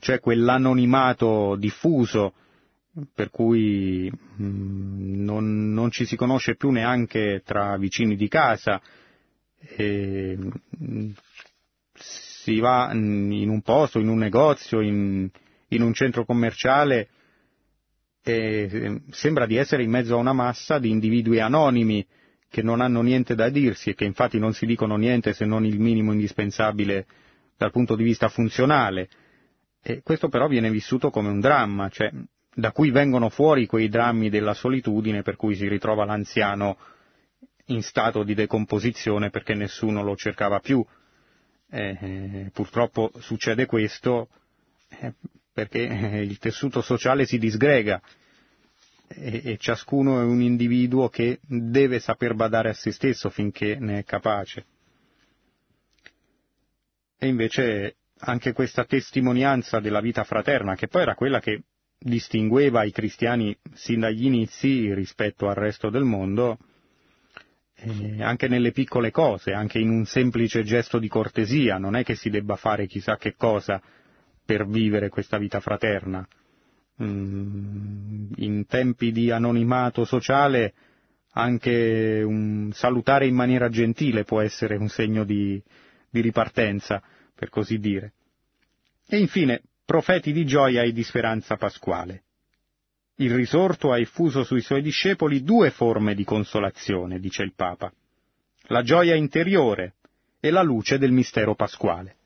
[SPEAKER 2] cioè quell'anonimato diffuso per cui mm, non, non, ci si conosce più neanche tra vicini di casa, e, mm, si va in un posto, in un negozio, in, in un centro commerciale e mm, sembra di essere in mezzo a una massa di individui anonimi che non hanno niente da dirsi e che infatti non si dicono niente se non il minimo indispensabile dal punto di vista funzionale. E questo però viene vissuto come un dramma, cioè da cui vengono fuori quei drammi della solitudine per cui si ritrova l'anziano in stato di decomposizione perché nessuno lo cercava più. Eh, purtroppo succede questo eh, perché il tessuto sociale si disgrega e, e ciascuno è un individuo che deve saper badare a se stesso finché ne è capace. E invece anche questa testimonianza della vita fraterna, che poi era quella che distingueva i cristiani sin dagli inizi rispetto al resto del mondo, eh, anche nelle piccole cose, anche in un semplice gesto di cortesia, non è che si debba fare chissà che cosa per vivere questa vita fraterna. Mm, in tempi di anonimato sociale anche un salutare in maniera gentile può essere un segno di, di ripartenza, per così dire. E infine, profeti di gioia e di speranza pasquale. Il risorto ha effuso sui suoi discepoli due forme di consolazione, dice il Papa. La gioia interiore e la luce del mistero pasquale.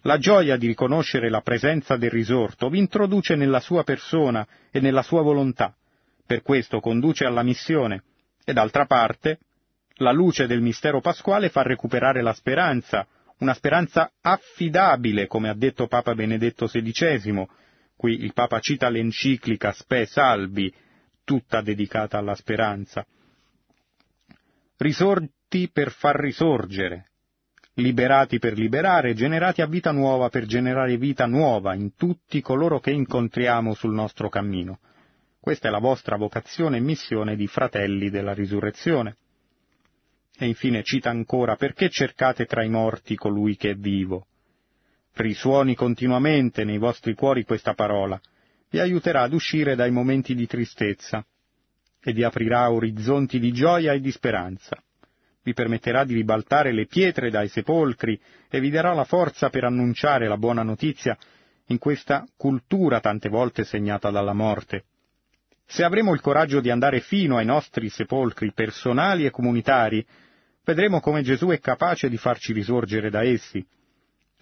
[SPEAKER 2] La gioia di riconoscere la presenza del risorto vi introduce nella sua persona e nella sua volontà, per questo conduce alla missione, e d'altra parte, la luce del mistero pasquale fa recuperare la speranza, una speranza affidabile, come ha detto Papa Benedetto XVI, Qui il Papa cita l'enciclica Spe Salvi, tutta dedicata alla speranza. Risorti per far risorgere, liberati per liberare, generati a vita nuova per generare vita nuova in tutti coloro che incontriamo sul nostro cammino. Questa è la vostra vocazione e missione di fratelli della risurrezione. E infine cita ancora perché cercate tra i morti colui che è vivo risuoni continuamente nei vostri cuori questa parola, vi aiuterà ad uscire dai momenti di tristezza e vi aprirà orizzonti di gioia e di speranza. Vi permetterà di ribaltare le pietre dai sepolcri e vi darà la forza per annunciare la buona notizia in questa cultura tante volte segnata dalla morte. Se avremo il coraggio di andare fino ai nostri sepolcri personali e comunitari, vedremo come Gesù è capace di farci risorgere da essi,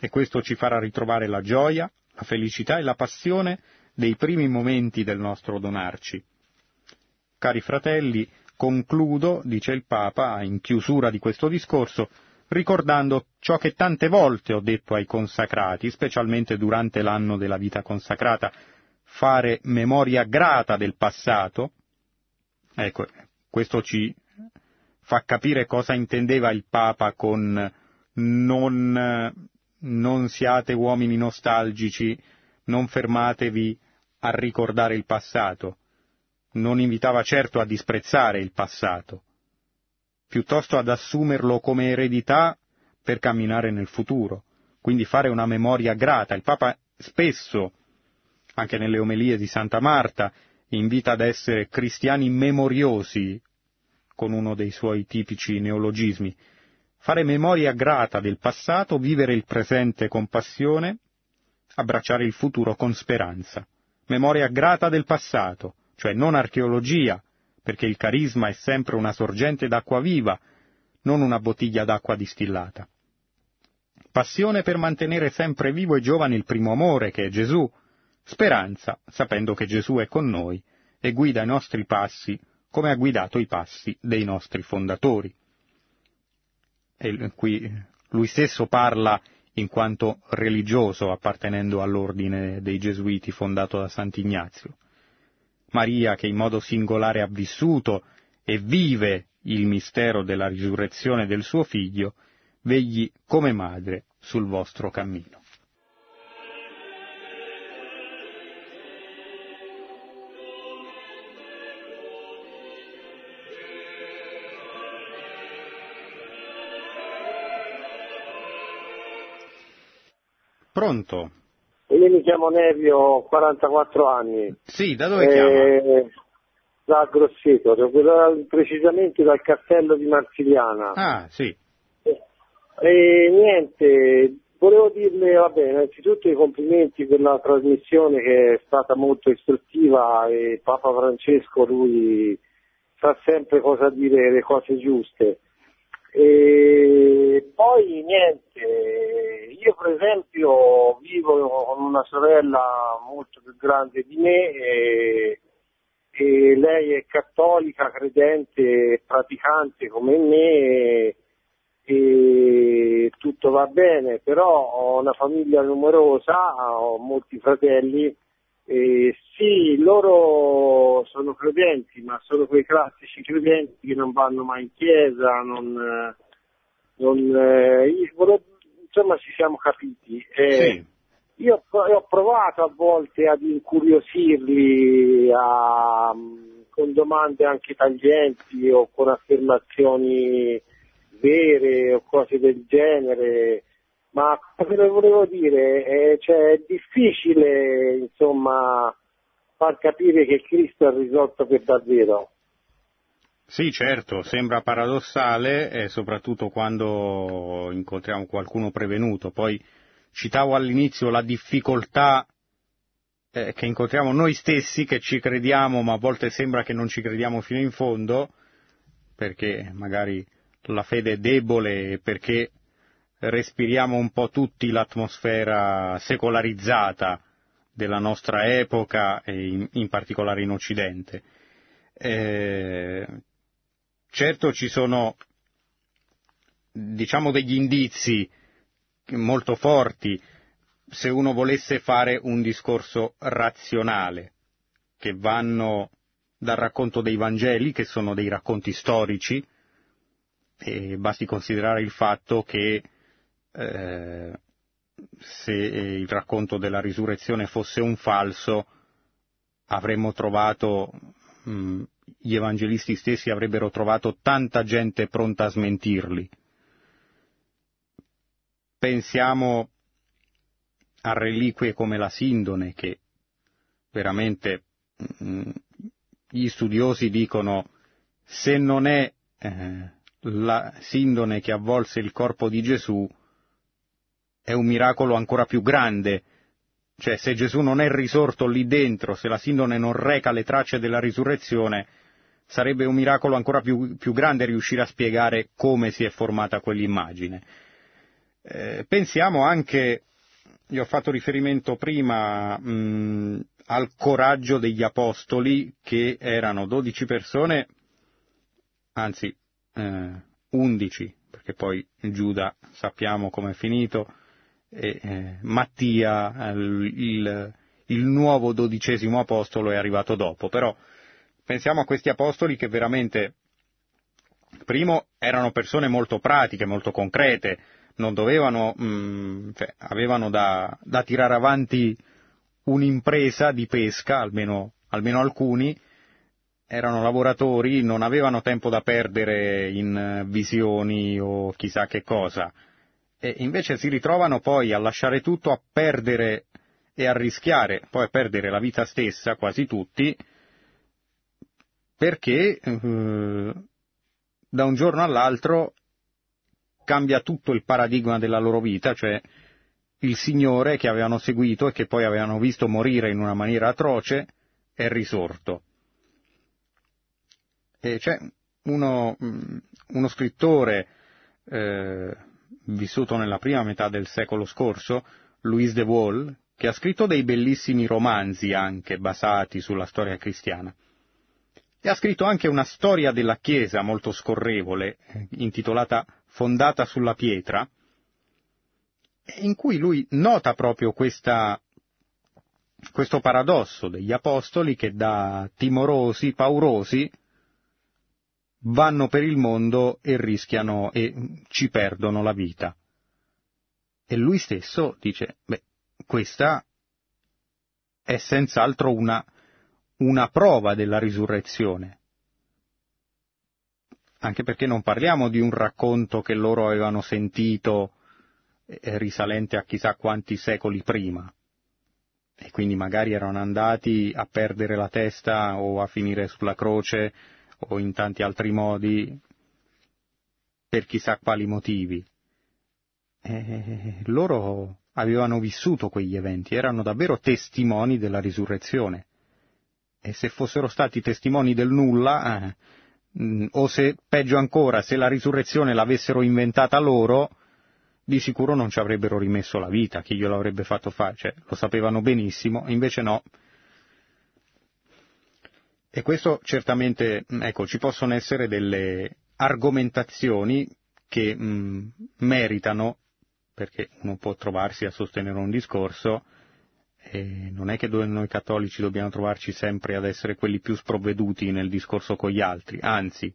[SPEAKER 2] e questo ci farà ritrovare la gioia, la felicità e la passione dei primi momenti del nostro donarci. Cari fratelli, concludo, dice il Papa, in chiusura di questo discorso, ricordando ciò che tante volte ho detto ai consacrati, specialmente durante l'anno della vita consacrata, fare memoria grata del passato. Ecco, questo ci fa capire cosa intendeva il Papa con non non siate uomini nostalgici, non fermatevi a ricordare il passato. Non invitava certo a disprezzare il passato, piuttosto ad assumerlo come eredità per camminare nel futuro, quindi fare una memoria grata. Il Papa spesso, anche nelle omelie di Santa Marta, invita ad essere cristiani memoriosi, con uno dei suoi tipici neologismi, fare memoria grata del passato, vivere il presente con passione, abbracciare il futuro con speranza. Memoria grata del passato, cioè non archeologia, perché il carisma è sempre una sorgente d'acqua viva, non una bottiglia d'acqua distillata. Passione per mantenere sempre vivo e giovane il primo amore, che è Gesù. Speranza, sapendo che Gesù è con noi e guida i nostri passi come ha guidato i passi dei nostri fondatori e qui lui stesso parla in quanto religioso appartenendo all'ordine dei Gesuiti fondato da Sant'Ignazio. Maria che in modo singolare ha vissuto e vive il mistero della risurrezione del suo figlio, vegli come madre sul vostro cammino. Pronto?
[SPEAKER 3] Io mi chiamo Nevio, ho 44 anni.
[SPEAKER 2] Sì, da dove eh, chiama?
[SPEAKER 3] Da Grosseto, precisamente dal castello di Marsigliana.
[SPEAKER 2] Ah, sì.
[SPEAKER 3] E, e niente, volevo dirle, vabbè, innanzitutto i complimenti per la trasmissione che è stata molto istruttiva e Papa Francesco, lui sa sempre cosa dire, le cose giuste. E poi niente, io per esempio vivo con una sorella molto più grande di me e, e lei è cattolica, credente, praticante come me e, e tutto va bene, però ho una famiglia numerosa, ho molti fratelli Eh, sì, loro sono credenti, ma sono quei classici credenti che non vanno mai in chiesa, non, non, eh, insomma ci siamo capiti. Eh, sì. Io ho provato a volte ad incuriosirli a, con domande anche taglienti o con affermazioni vere o cose del genere, ma cosa volevo dire? Eh, cioè, è difficile insomma far capire che Cristo ha risolto per davvero.
[SPEAKER 2] Sì, certo, sembra paradossale, eh, soprattutto quando incontriamo qualcuno prevenuto. Poi citavo all'inizio la difficoltà eh, che incontriamo noi stessi, che ci crediamo, ma a volte sembra che non ci crediamo fino in fondo, perché magari la fede è debole, perché respiriamo un po' tutti l'atmosfera secolarizzata della nostra epoca e in, in particolare in Occidente. Eh, certo ci sono diciamo degli indizi molto forti se uno volesse fare un discorso razionale che vanno dal racconto dei Vangeli, che sono dei racconti storici, e basti considerare il fatto che eh, se il racconto della risurrezione fosse un falso, avremmo trovato, mh, mm, gli evangelisti stessi avrebbero trovato tanta gente pronta a smentirli. Pensiamo a reliquie come la Sindone, che veramente mm, gli studiosi dicono se non è eh, la Sindone che avvolse il corpo di Gesù, è un miracolo ancora più grande. Cioè, se Gesù non è risorto lì dentro, se la sindone non reca le tracce della risurrezione, sarebbe un miracolo ancora più, più grande riuscire a spiegare come si è formata quell'immagine. Eh, pensiamo anche, io ho fatto riferimento prima mh, al coraggio degli apostoli, che erano dodici persone, anzi eh, undici, perché poi Giuda sappiamo com'è finito, e eh, Mattia, il, il nuovo dodicesimo apostolo, è arrivato dopo. Però pensiamo a questi apostoli che veramente, primo, erano persone molto pratiche, molto concrete, non dovevano, mh, mm, cioè, avevano da, da, tirare avanti un'impresa di pesca, almeno, almeno alcuni, erano lavoratori, non avevano tempo da perdere in visioni o chissà che cosa. E invece si ritrovano poi a lasciare tutto, a perdere e a rischiare, poi a perdere la vita stessa, quasi tutti, perché eh, da un giorno all'altro cambia tutto il paradigma della loro vita, cioè il Signore che avevano seguito e che poi avevano visto morire in una maniera atroce è risorto. E c'è uno, mm, uno scrittore eh, vissuto nella prima metà del secolo scorso, Louis de Waal, che ha scritto dei bellissimi romanzi anche basati sulla storia cristiana. E ha scritto anche una storia della Chiesa molto scorrevole, intitolata Fondata sulla pietra, in cui lui nota proprio questa, questo paradosso degli apostoli che da timorosi, paurosi, vanno per il mondo e rischiano e ci perdono la vita. E lui stesso dice, beh, questa è senz'altro una, una prova della risurrezione. Anche perché non parliamo di un racconto che loro avevano sentito eh, risalente a chissà quanti secoli prima. E quindi magari erano andati a perdere la testa o a finire sulla croce o in tanti altri modi per chissà quali motivi. E loro avevano vissuto quegli eventi, erano davvero testimoni della risurrezione. E se fossero stati testimoni del nulla, eh, o se, peggio ancora, se la risurrezione l'avessero inventata loro, di sicuro non ci avrebbero rimesso la vita, chi glielo avrebbe fatto fare, cioè, lo sapevano benissimo, invece no, e questo certamente, mm, ecco, ci possono essere delle argomentazioni che mh, mm, meritano, perché uno può trovarsi a sostenere un discorso, E non è che noi cattolici dobbiamo trovarci sempre ad essere quelli più sprovveduti nel discorso con gli altri, anzi,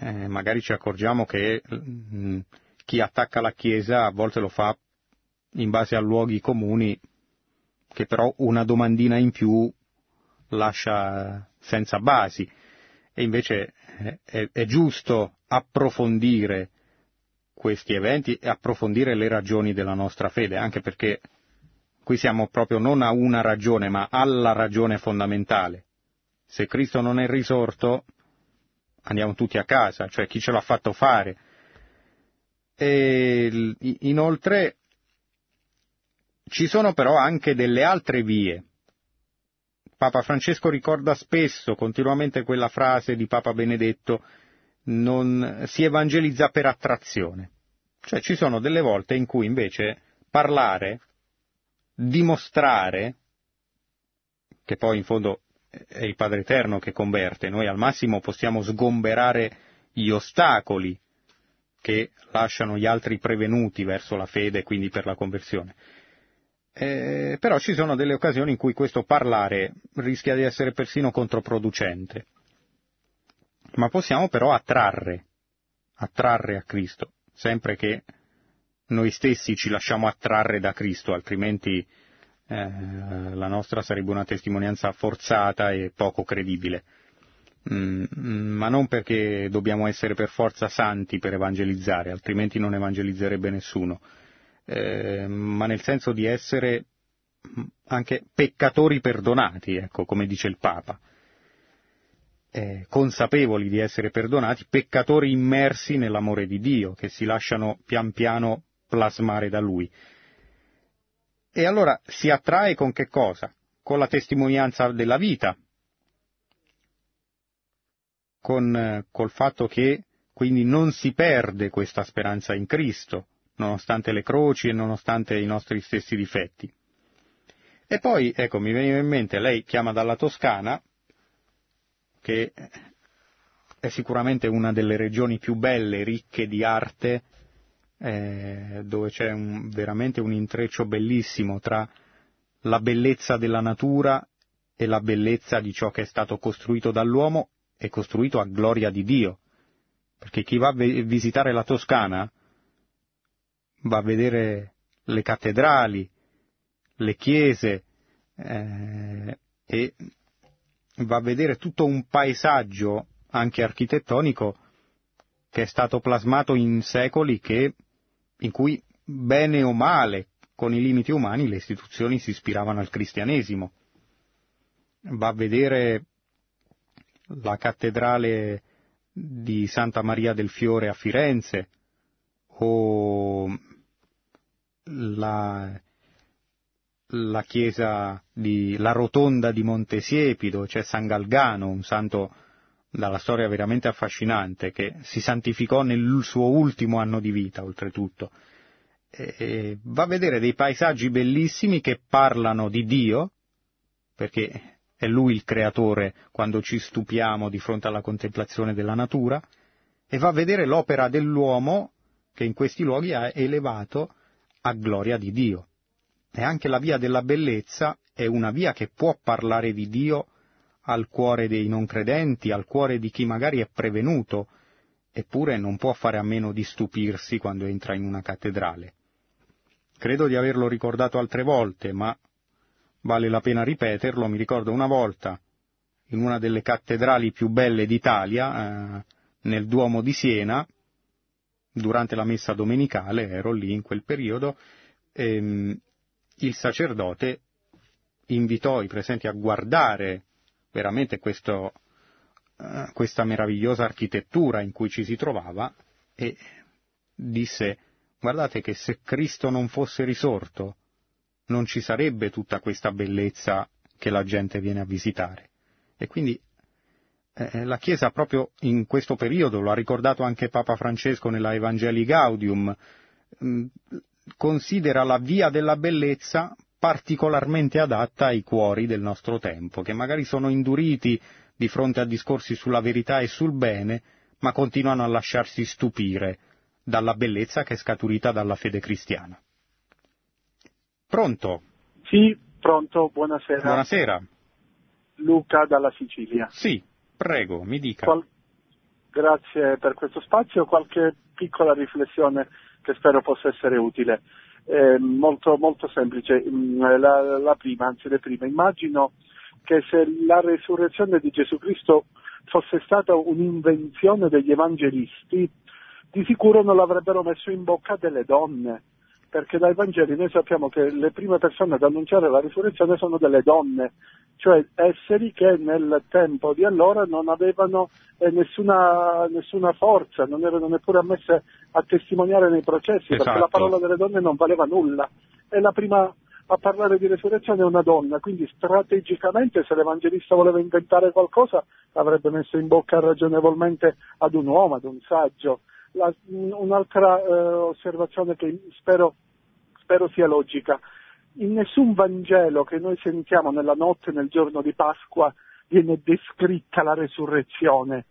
[SPEAKER 2] eh, magari ci accorgiamo che mh, mm, chi attacca la Chiesa a volte lo fa in base a luoghi comuni che però una domandina in più lascia senza basi. E invece eh, è, è giusto approfondire questi eventi e approfondire le ragioni della nostra fede, anche perché qui siamo proprio non a una ragione, ma alla ragione fondamentale. Se Cristo non è risorto, andiamo tutti a casa, cioè chi ce l'ha fatto fare. E inoltre ci sono però anche delle altre vie. Papa Francesco ricorda spesso, continuamente quella frase di Papa Benedetto, non si evangelizza per attrazione. Cioè ci sono delle volte in cui invece parlare, dimostrare, che poi in fondo è il Padre Eterno che converte, noi al massimo possiamo sgomberare gli ostacoli che lasciano gli altri prevenuti verso la fede e quindi per la conversione. Eh, però ci sono delle occasioni in cui questo parlare rischia di essere persino controproducente. Ma possiamo però attrarre, attrarre a Cristo, sempre che noi stessi ci lasciamo attrarre da Cristo, altrimenti eh, la nostra sarebbe una testimonianza forzata e poco credibile. Mm, ma non perché dobbiamo essere per forza santi per evangelizzare, altrimenti non evangelizzerebbe nessuno eh, ma nel senso di essere anche peccatori perdonati, ecco, come dice il Papa, eh, consapevoli di essere perdonati, peccatori immersi nell'amore di Dio, che si lasciano pian piano plasmare da Lui. E allora si attrae con che cosa? Con la testimonianza della vita, con, eh, col fatto che quindi non si perde questa speranza in Cristo, nonostante le croci e nonostante i nostri stessi difetti. E poi, ecco, mi veniva in mente, lei chiama dalla Toscana, che è sicuramente una delle regioni più belle, ricche di arte, eh, dove c'è un, veramente un intreccio bellissimo tra la bellezza della natura e la bellezza di ciò che è stato costruito dall'uomo e costruito a gloria di Dio. Perché chi va a visitare la Toscana va a vedere le cattedrali, le chiese eh, e va a vedere tutto un paesaggio anche architettonico che è stato plasmato in secoli che, in cui bene o male, con i limiti umani, le istituzioni si ispiravano al cristianesimo. Va a vedere la cattedrale di Santa Maria del Fiore a Firenze o la, la chiesa di, la rotonda di Montesiepido, c'è San Galgano, un santo dalla storia veramente affascinante, che si santificò nel suo ultimo anno di vita, oltretutto. E va a vedere dei paesaggi bellissimi che parlano di Dio, perché è Lui il creatore quando ci stupiamo di fronte alla contemplazione della natura, e va a vedere l'opera dell'uomo che in questi luoghi ha elevato a gloria di Dio. E anche la via della bellezza è una via che può parlare di Dio al cuore dei non credenti, al cuore di chi magari è prevenuto, eppure non può fare a meno di stupirsi quando entra in una cattedrale. Credo di averlo ricordato altre volte, ma vale la pena ripeterlo. Mi ricordo una volta, in una delle cattedrali più belle d'Italia, eh, nel Duomo di Siena, durante la messa domenicale, ero lì in quel periodo, ehm, il sacerdote invitò i presenti a guardare veramente questo, uh, questa meravigliosa architettura in cui ci si trovava e disse guardate che se Cristo non fosse risorto non ci sarebbe tutta questa bellezza che la gente viene a visitare. E quindi eh, eh, la Chiesa proprio in questo periodo, lo ha ricordato anche Papa Francesco nella Evangelii Gaudium, mm, considera la via della bellezza particolarmente adatta ai cuori del nostro tempo, che magari sono induriti di fronte a discorsi sulla verità e sul bene, ma continuano a lasciarsi stupire dalla bellezza che è scaturita dalla fede cristiana. Pronto?
[SPEAKER 4] Sì, pronto, buonasera.
[SPEAKER 2] Buonasera.
[SPEAKER 4] Luca dalla Sicilia.
[SPEAKER 2] Sì, prego, mi dica.
[SPEAKER 4] Qual- Grazie per questo spazio, qualche piccola riflessione che spero possa essere utile. Eh, molto, molto semplice, Mm, la, la prima, anzi le prime. Immagino che se la resurrezione di Gesù Cristo fosse stata un'invenzione degli evangelisti, di sicuro non l'avrebbero messo in bocca delle donne, perché dai Vangeli noi sappiamo che le prime persone ad annunciare la risurrezione sono delle donne, cioè esseri che nel tempo di allora non avevano eh, nessuna, nessuna forza, non erano neppure ammesse a testimoniare nei processi, perché
[SPEAKER 2] Esatto.
[SPEAKER 4] la parola delle donne non valeva nulla. E la prima a parlare di resurrezione è una donna, quindi strategicamente se l'evangelista voleva inventare qualcosa l'avrebbe messo in bocca ragionevolmente ad un uomo, ad un saggio. La- un'altra eh, osservazione che spero, spero sia logica. In nessun Vangelo che noi sentiamo nella notte, nel giorno di Pasqua, viene descritta la resurrezione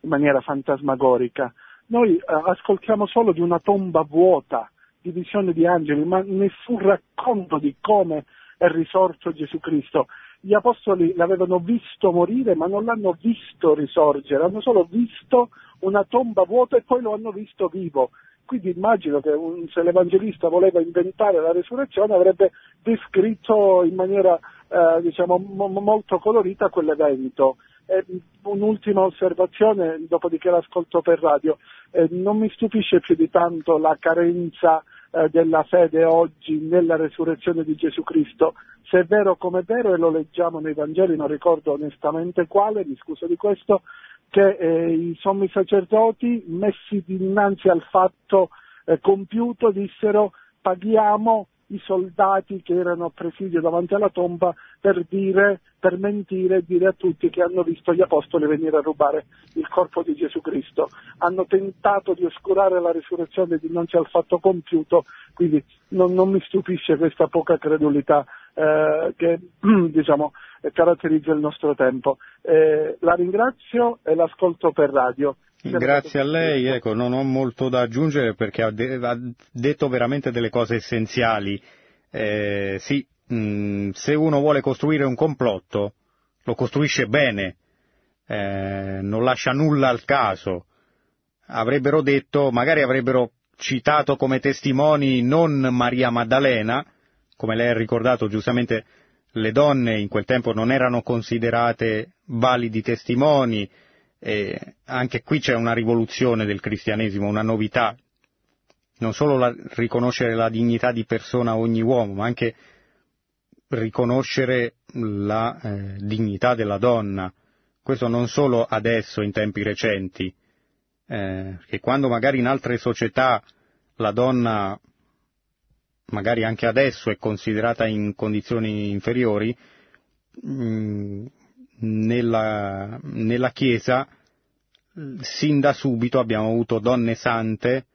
[SPEAKER 4] in maniera fantasmagorica. Noi eh, ascoltiamo solo di una tomba vuota, di visione di angeli, ma nessun racconto di come è risorto Gesù Cristo. Gli apostoli l'avevano visto morire, ma non l'hanno visto risorgere, hanno solo visto una tomba vuota e poi lo hanno visto vivo. Quindi immagino che un- se l'Evangelista voleva inventare la resurrezione avrebbe descritto in maniera eh, diciamo, mo- molto colorita quell'evento. E un'ultima osservazione, dopodiché l'ascolto per radio. Eh, non mi stupisce più di tanto la carenza eh, della fede oggi nella resurrezione di Gesù Cristo. Se è vero come è vero, e lo leggiamo nei Vangeli, non ricordo onestamente quale, mi scuso di questo, che eh, i sommi sacerdoti, messi dinanzi al fatto eh, compiuto, dissero paghiamo i soldati che erano a presidio davanti alla tomba per dire, per mentire e dire a tutti che hanno visto gli apostoli venire a rubare il corpo di Gesù Cristo. Hanno tentato di oscurare la risurrezione dinanzi al fatto compiuto, quindi non, non mi stupisce questa poca credulità eh, che diciamo, eh, caratterizza il nostro tempo. Eh, la ringrazio e l'ascolto per radio.
[SPEAKER 2] Grazie a lei, ecco, non ho molto da aggiungere perché ha, de- ha detto veramente delle cose essenziali. Eh, sì, mh, se uno vuole costruire un complotto, lo costruisce bene, eh, non lascia nulla al caso. Avrebbero detto, magari avrebbero citato come testimoni non Maria Maddalena, come lei ha ricordato giustamente, le donne in quel tempo non erano considerate validi testimoni, e anche qui c'è una rivoluzione del cristianesimo, una novità, non solo la- riconoscere la dignità di persona a ogni uomo, ma anche riconoscere la eh, dignità della donna. Questo non solo adesso, in tempi recenti, eh, che quando magari in altre società la donna, magari anche adesso, è considerata in condizioni inferiori, mh, nella, nella Chiesa, sin da subito abbiamo avuto donne sante,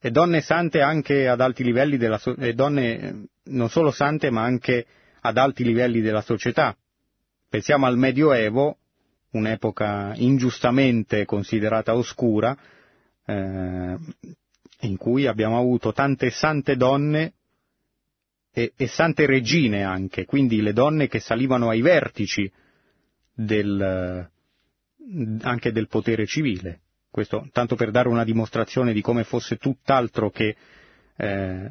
[SPEAKER 2] e donne sante anche ad alti livelli della so- e donne eh, non solo sante ma anche ad alti livelli della società. Pensiamo al Medioevo, un'epoca ingiustamente considerata oscura, eh, in cui abbiamo avuto tante sante donne e, e sante regine anche, quindi le donne che salivano ai vertici del, anche del potere civile. Questo tanto per dare una dimostrazione di come fosse tutt'altro che eh,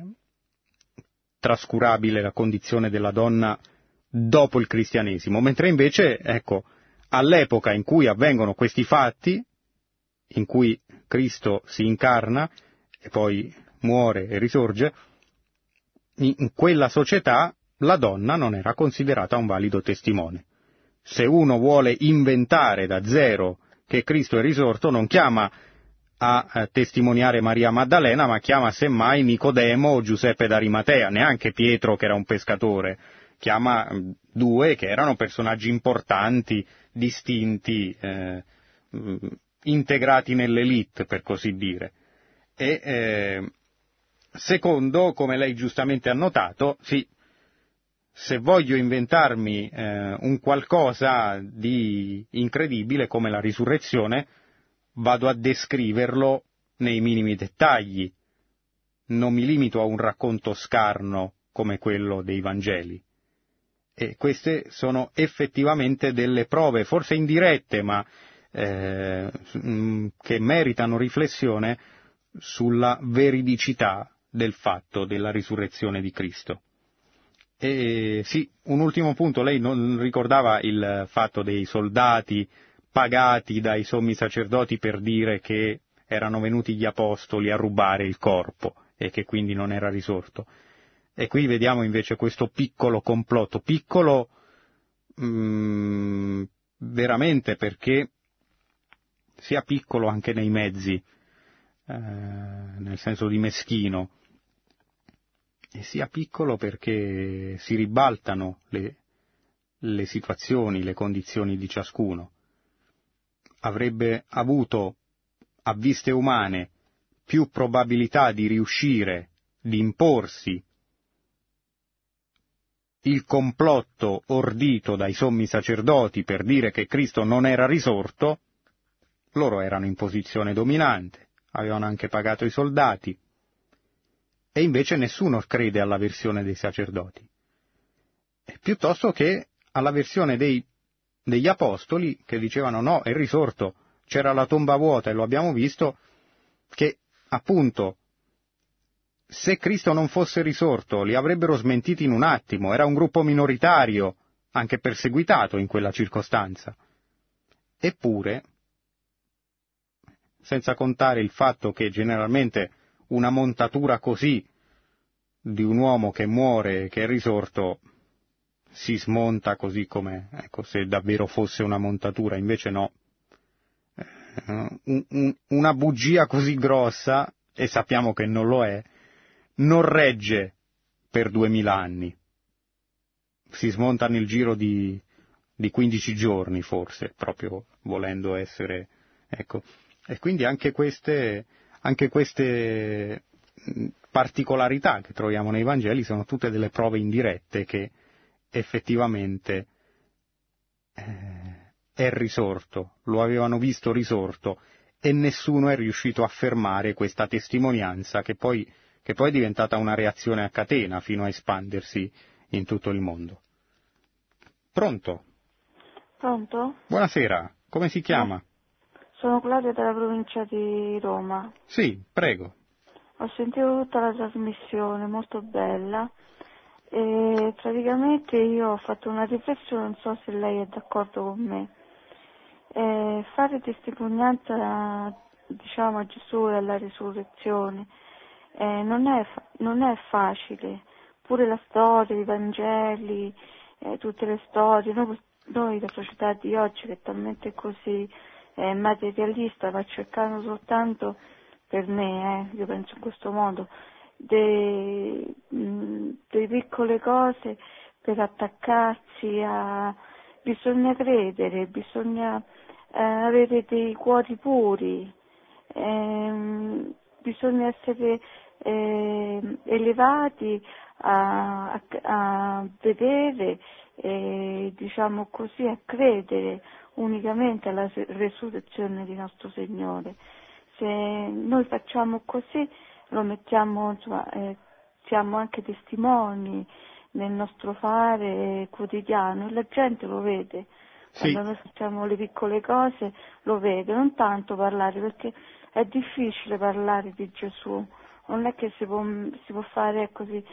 [SPEAKER 2] trascurabile la condizione della donna dopo il cristianesimo, mentre invece, ecco, all'epoca in cui avvengono questi fatti, in cui Cristo si incarna e poi muore e risorge, in quella società la donna non era considerata un valido testimone. Se uno vuole inventare da zero che Cristo è risorto, non chiama a eh, testimoniare Maria Maddalena, ma chiama semmai Nicodemo o Giuseppe d'Arimatea, neanche Pietro che era un pescatore, chiama mh, due che erano personaggi importanti, distinti, eh, mh, integrati nell'elite, per così dire. E eh, secondo, come lei giustamente ha notato, sì, se voglio inventarmi eh, un qualcosa di incredibile come la risurrezione, vado a descriverlo nei minimi dettagli. Non mi limito a un racconto scarno come quello dei Vangeli. E queste sono effettivamente delle prove, forse indirette, ma eh, mm, che meritano riflessione sulla veridicità del fatto della risurrezione di Cristo. E sì, un ultimo punto, lei non ricordava il fatto dei soldati pagati dai sommi sacerdoti per dire che erano venuti gli apostoli a rubare il corpo e che quindi non era risorto. E qui vediamo invece questo piccolo complotto, piccolo mh, mm, veramente perché sia piccolo anche nei mezzi, eh, nel senso di meschino, e sia piccolo perché si ribaltano le, le situazioni, le condizioni di ciascuno. Avrebbe avuto, a viste umane, più probabilità di riuscire, di imporsi il complotto ordito dai sommi sacerdoti per dire che Cristo non era risorto, loro erano in posizione dominante, avevano anche pagato i soldati, e invece nessuno crede alla versione dei sacerdoti, piuttosto che alla versione dei, degli apostoli che dicevano no, è risorto, c'era la tomba vuota e lo abbiamo visto, che appunto se Cristo non fosse risorto li avrebbero smentiti in un attimo, era un gruppo minoritario, anche perseguitato in quella circostanza. Eppure, senza contare il fatto che generalmente una montatura così di un uomo che muore, che è risorto, si smonta così come, ecco, se davvero fosse una montatura, invece no. Eh, una bugia così grossa, e sappiamo che non lo è, non regge per duemila anni. Si smonta nel giro di, di 15 giorni forse, proprio volendo essere, ecco. E quindi anche queste, anche queste particolarità che troviamo nei Vangeli sono tutte delle prove indirette che effettivamente eh, è risorto, lo avevano visto risorto e nessuno è riuscito a fermare questa testimonianza che poi che poi è diventata una reazione a catena fino a espandersi in tutto il mondo. Pronto?
[SPEAKER 5] Pronto?
[SPEAKER 2] Buonasera, come si chiama?
[SPEAKER 5] Sono Claudia della provincia di Roma.
[SPEAKER 2] Sì, prego.
[SPEAKER 5] Ho sentito tutta la trasmissione, molto bella. E praticamente io ho fatto una riflessione, non so se lei è d'accordo con me. E fare testimonianza diciamo, a Gesù e alla risurrezione eh, non, è, non, è, facile, pure la storia, i Vangeli, eh, tutte le storie, noi, noi, la società di oggi che è talmente così eh, materialista va cercando soltanto per me, eh, io penso in questo modo, delle piccole cose per attaccarsi a... bisogna credere, bisogna eh, avere dei cuori puri, ehm, bisogna essere eh, elevati a, a, a vedere, eh, diciamo così, a credere unicamente alla resurrezione di nostro Signore. Se noi facciamo così, lo mettiamo, insomma, eh, siamo anche testimoni nel nostro fare quotidiano e la gente lo vede.
[SPEAKER 2] Sì.
[SPEAKER 5] Quando noi facciamo le piccole cose lo vede, non tanto parlare, perché è difficile parlare di Gesù, non è che si può, si può fare così,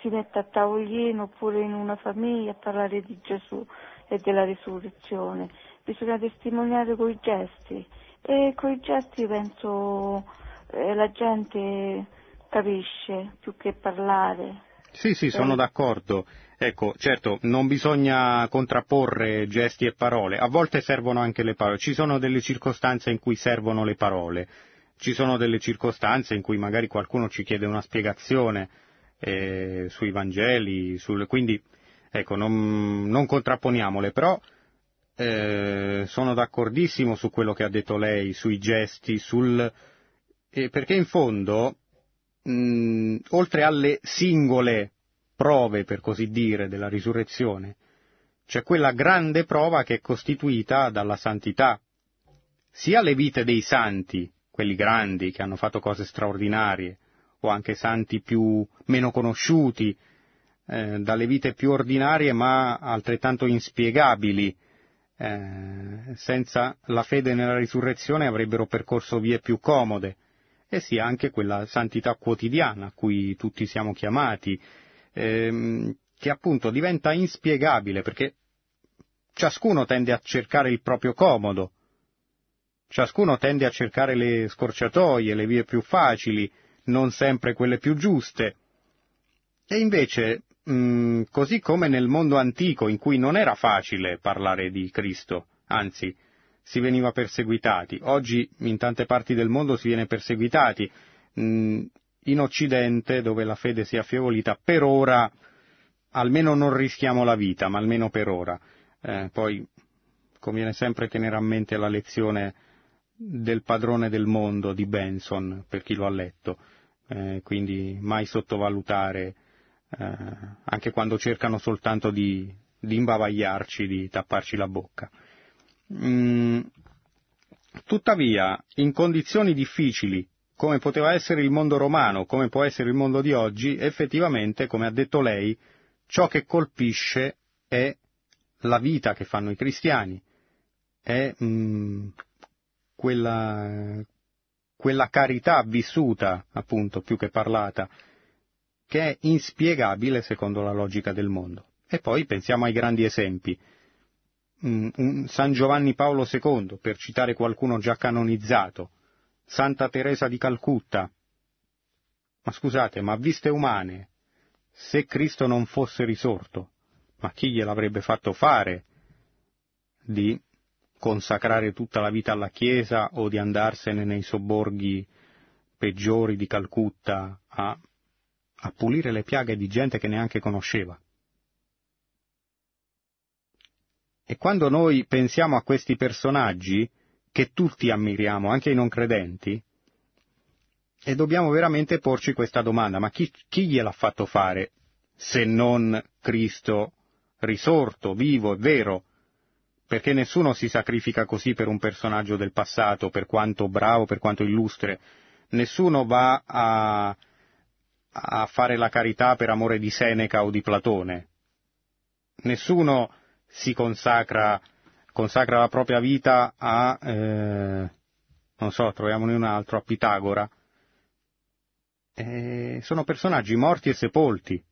[SPEAKER 5] si mette a tavolino oppure in una famiglia a parlare di Gesù e della risurrezione, bisogna testimoniare coi gesti e coi gesti penso eh, la gente capisce più che parlare.
[SPEAKER 2] Sì, sì, sono eh. d'accordo. Ecco, certo, non bisogna contrapporre gesti e parole, a volte servono anche le parole, ci sono delle circostanze in cui servono le parole, ci sono delle circostanze in cui magari qualcuno ci chiede una spiegazione eh, sui Vangeli, sul, quindi ecco, non, non contrapponiamole, però eh, sono d'accordissimo su quello che ha detto lei, sui gesti, sul, eh, perché in fondo, mh, oltre alle singole prove, per così dire, della risurrezione, c'è quella grande prova che è costituita dalla santità, sia le vite dei santi, quelli grandi che hanno fatto cose straordinarie, o anche santi più meno conosciuti, eh, dalle vite più ordinarie ma altrettanto inspiegabili. Eh, senza la fede nella risurrezione avrebbero percorso vie più comode e sia anche quella santità quotidiana a cui tutti siamo chiamati, ehm, che appunto diventa inspiegabile perché ciascuno tende a cercare il proprio comodo, ciascuno tende a cercare le scorciatoie, le vie più facili, non sempre quelle più giuste. E invece, mh, mm, così come nel mondo antico in cui non era facile parlare di Cristo, anzi, si veniva perseguitati. Oggi in tante parti del mondo si viene perseguitati. Mm, in Occidente, dove la fede si è affievolita, per ora almeno non rischiamo la vita, ma almeno per ora. Eh, poi conviene sempre tenere a mente la lezione del padrone del mondo di Benson, per chi lo ha letto, eh, quindi mai sottovalutare, eh, anche quando cercano soltanto di, di, imbavagliarci, di tapparci la bocca. Mm, tuttavia, in condizioni difficili, come poteva essere il mondo romano, come può essere il mondo di oggi, effettivamente, come ha detto lei, ciò che colpisce è la vita che fanno i cristiani, è mm, quella, quella carità vissuta, appunto, più che parlata, che è inspiegabile secondo la logica del mondo. E poi pensiamo ai grandi esempi. Mm, San Giovanni Paolo II, per citare qualcuno già canonizzato, Santa Teresa di Calcutta. Ma scusate, ma viste umane, se Cristo non fosse risorto, ma chi gliel'avrebbe fatto fare di consacrare tutta la vita alla Chiesa o di andarsene nei sobborghi peggiori di Calcutta a, a pulire le piaghe di gente che neanche conosceva. E quando noi pensiamo a questi personaggi, che tutti ammiriamo, anche i non credenti, e dobbiamo veramente porci questa domanda, ma chi, chi gliel'ha fatto fare se non Cristo risorto, vivo e vero? Perché nessuno si sacrifica così per un personaggio del passato, per quanto bravo, per quanto illustre. Nessuno va a, a fare la carità per amore di Seneca o di Platone. Nessuno si consacra, consacra la propria vita a, eh, non so, troviamone un altro, a Pitagora. Eh, sono personaggi morti e sepolti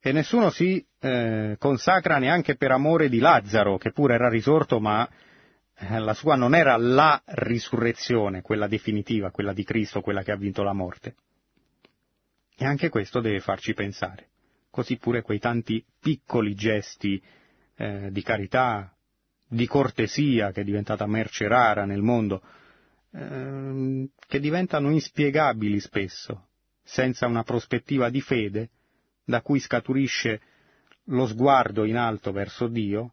[SPEAKER 2] e nessuno si eh, consacra neanche per amore di Lazzaro, che pure era risorto, ma eh, la sua non era la risurrezione, quella definitiva, quella di Cristo, quella che ha vinto la morte. E anche questo deve farci pensare. Così pure quei tanti piccoli gesti eh, di carità, di cortesia, che è diventata merce rara nel mondo, ehm, che diventano inspiegabili spesso, senza una prospettiva di fede, da cui scaturisce lo sguardo in alto verso Dio,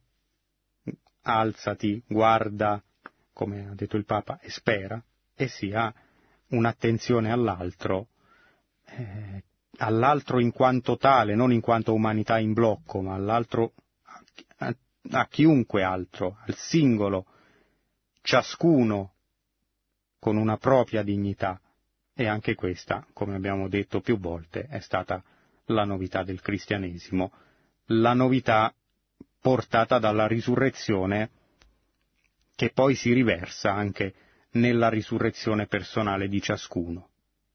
[SPEAKER 2] alzati, guarda, come ha detto il Papa, e spera, e si ha un'attenzione all'altro, eh, all'altro in quanto tale, non in quanto umanità in blocco, ma all'altro, a, a chiunque altro, al singolo, ciascuno con una propria dignità. E anche questa, come abbiamo detto più volte, è stata la novità del cristianesimo, la novità portata dalla risurrezione che poi si riversa anche nella risurrezione personale di ciascuno,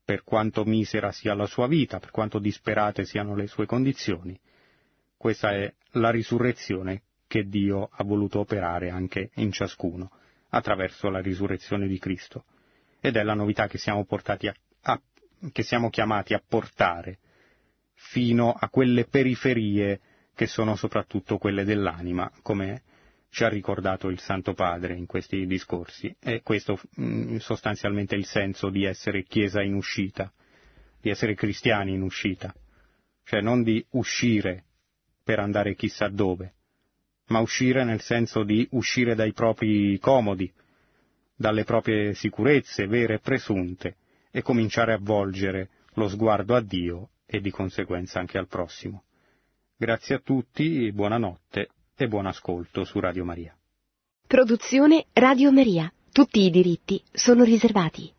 [SPEAKER 2] per quanto misera sia la sua vita, per quanto disperate siano le sue condizioni. Questa è la risurrezione che Dio ha voluto operare anche in ciascuno, attraverso la risurrezione di Cristo. Ed è la novità che siamo, a, a, che siamo chiamati a portare fino a quelle periferie che sono soprattutto quelle dell'anima, come ci ha ricordato il Santo Padre in questi discorsi. E questo mm, sostanzialmente è il senso di essere Chiesa in uscita, di essere cristiani in uscita, cioè non di uscire per andare chissà dove, ma uscire nel senso di uscire dai propri comodi, dalle proprie sicurezze vere e presunte, e cominciare a volgere lo sguardo a Dio e di conseguenza anche al prossimo. Grazie a tutti, buonanotte e buon ascolto su Radio Maria.
[SPEAKER 1] Produzione Radio Maria. Tutti i diritti sono riservati.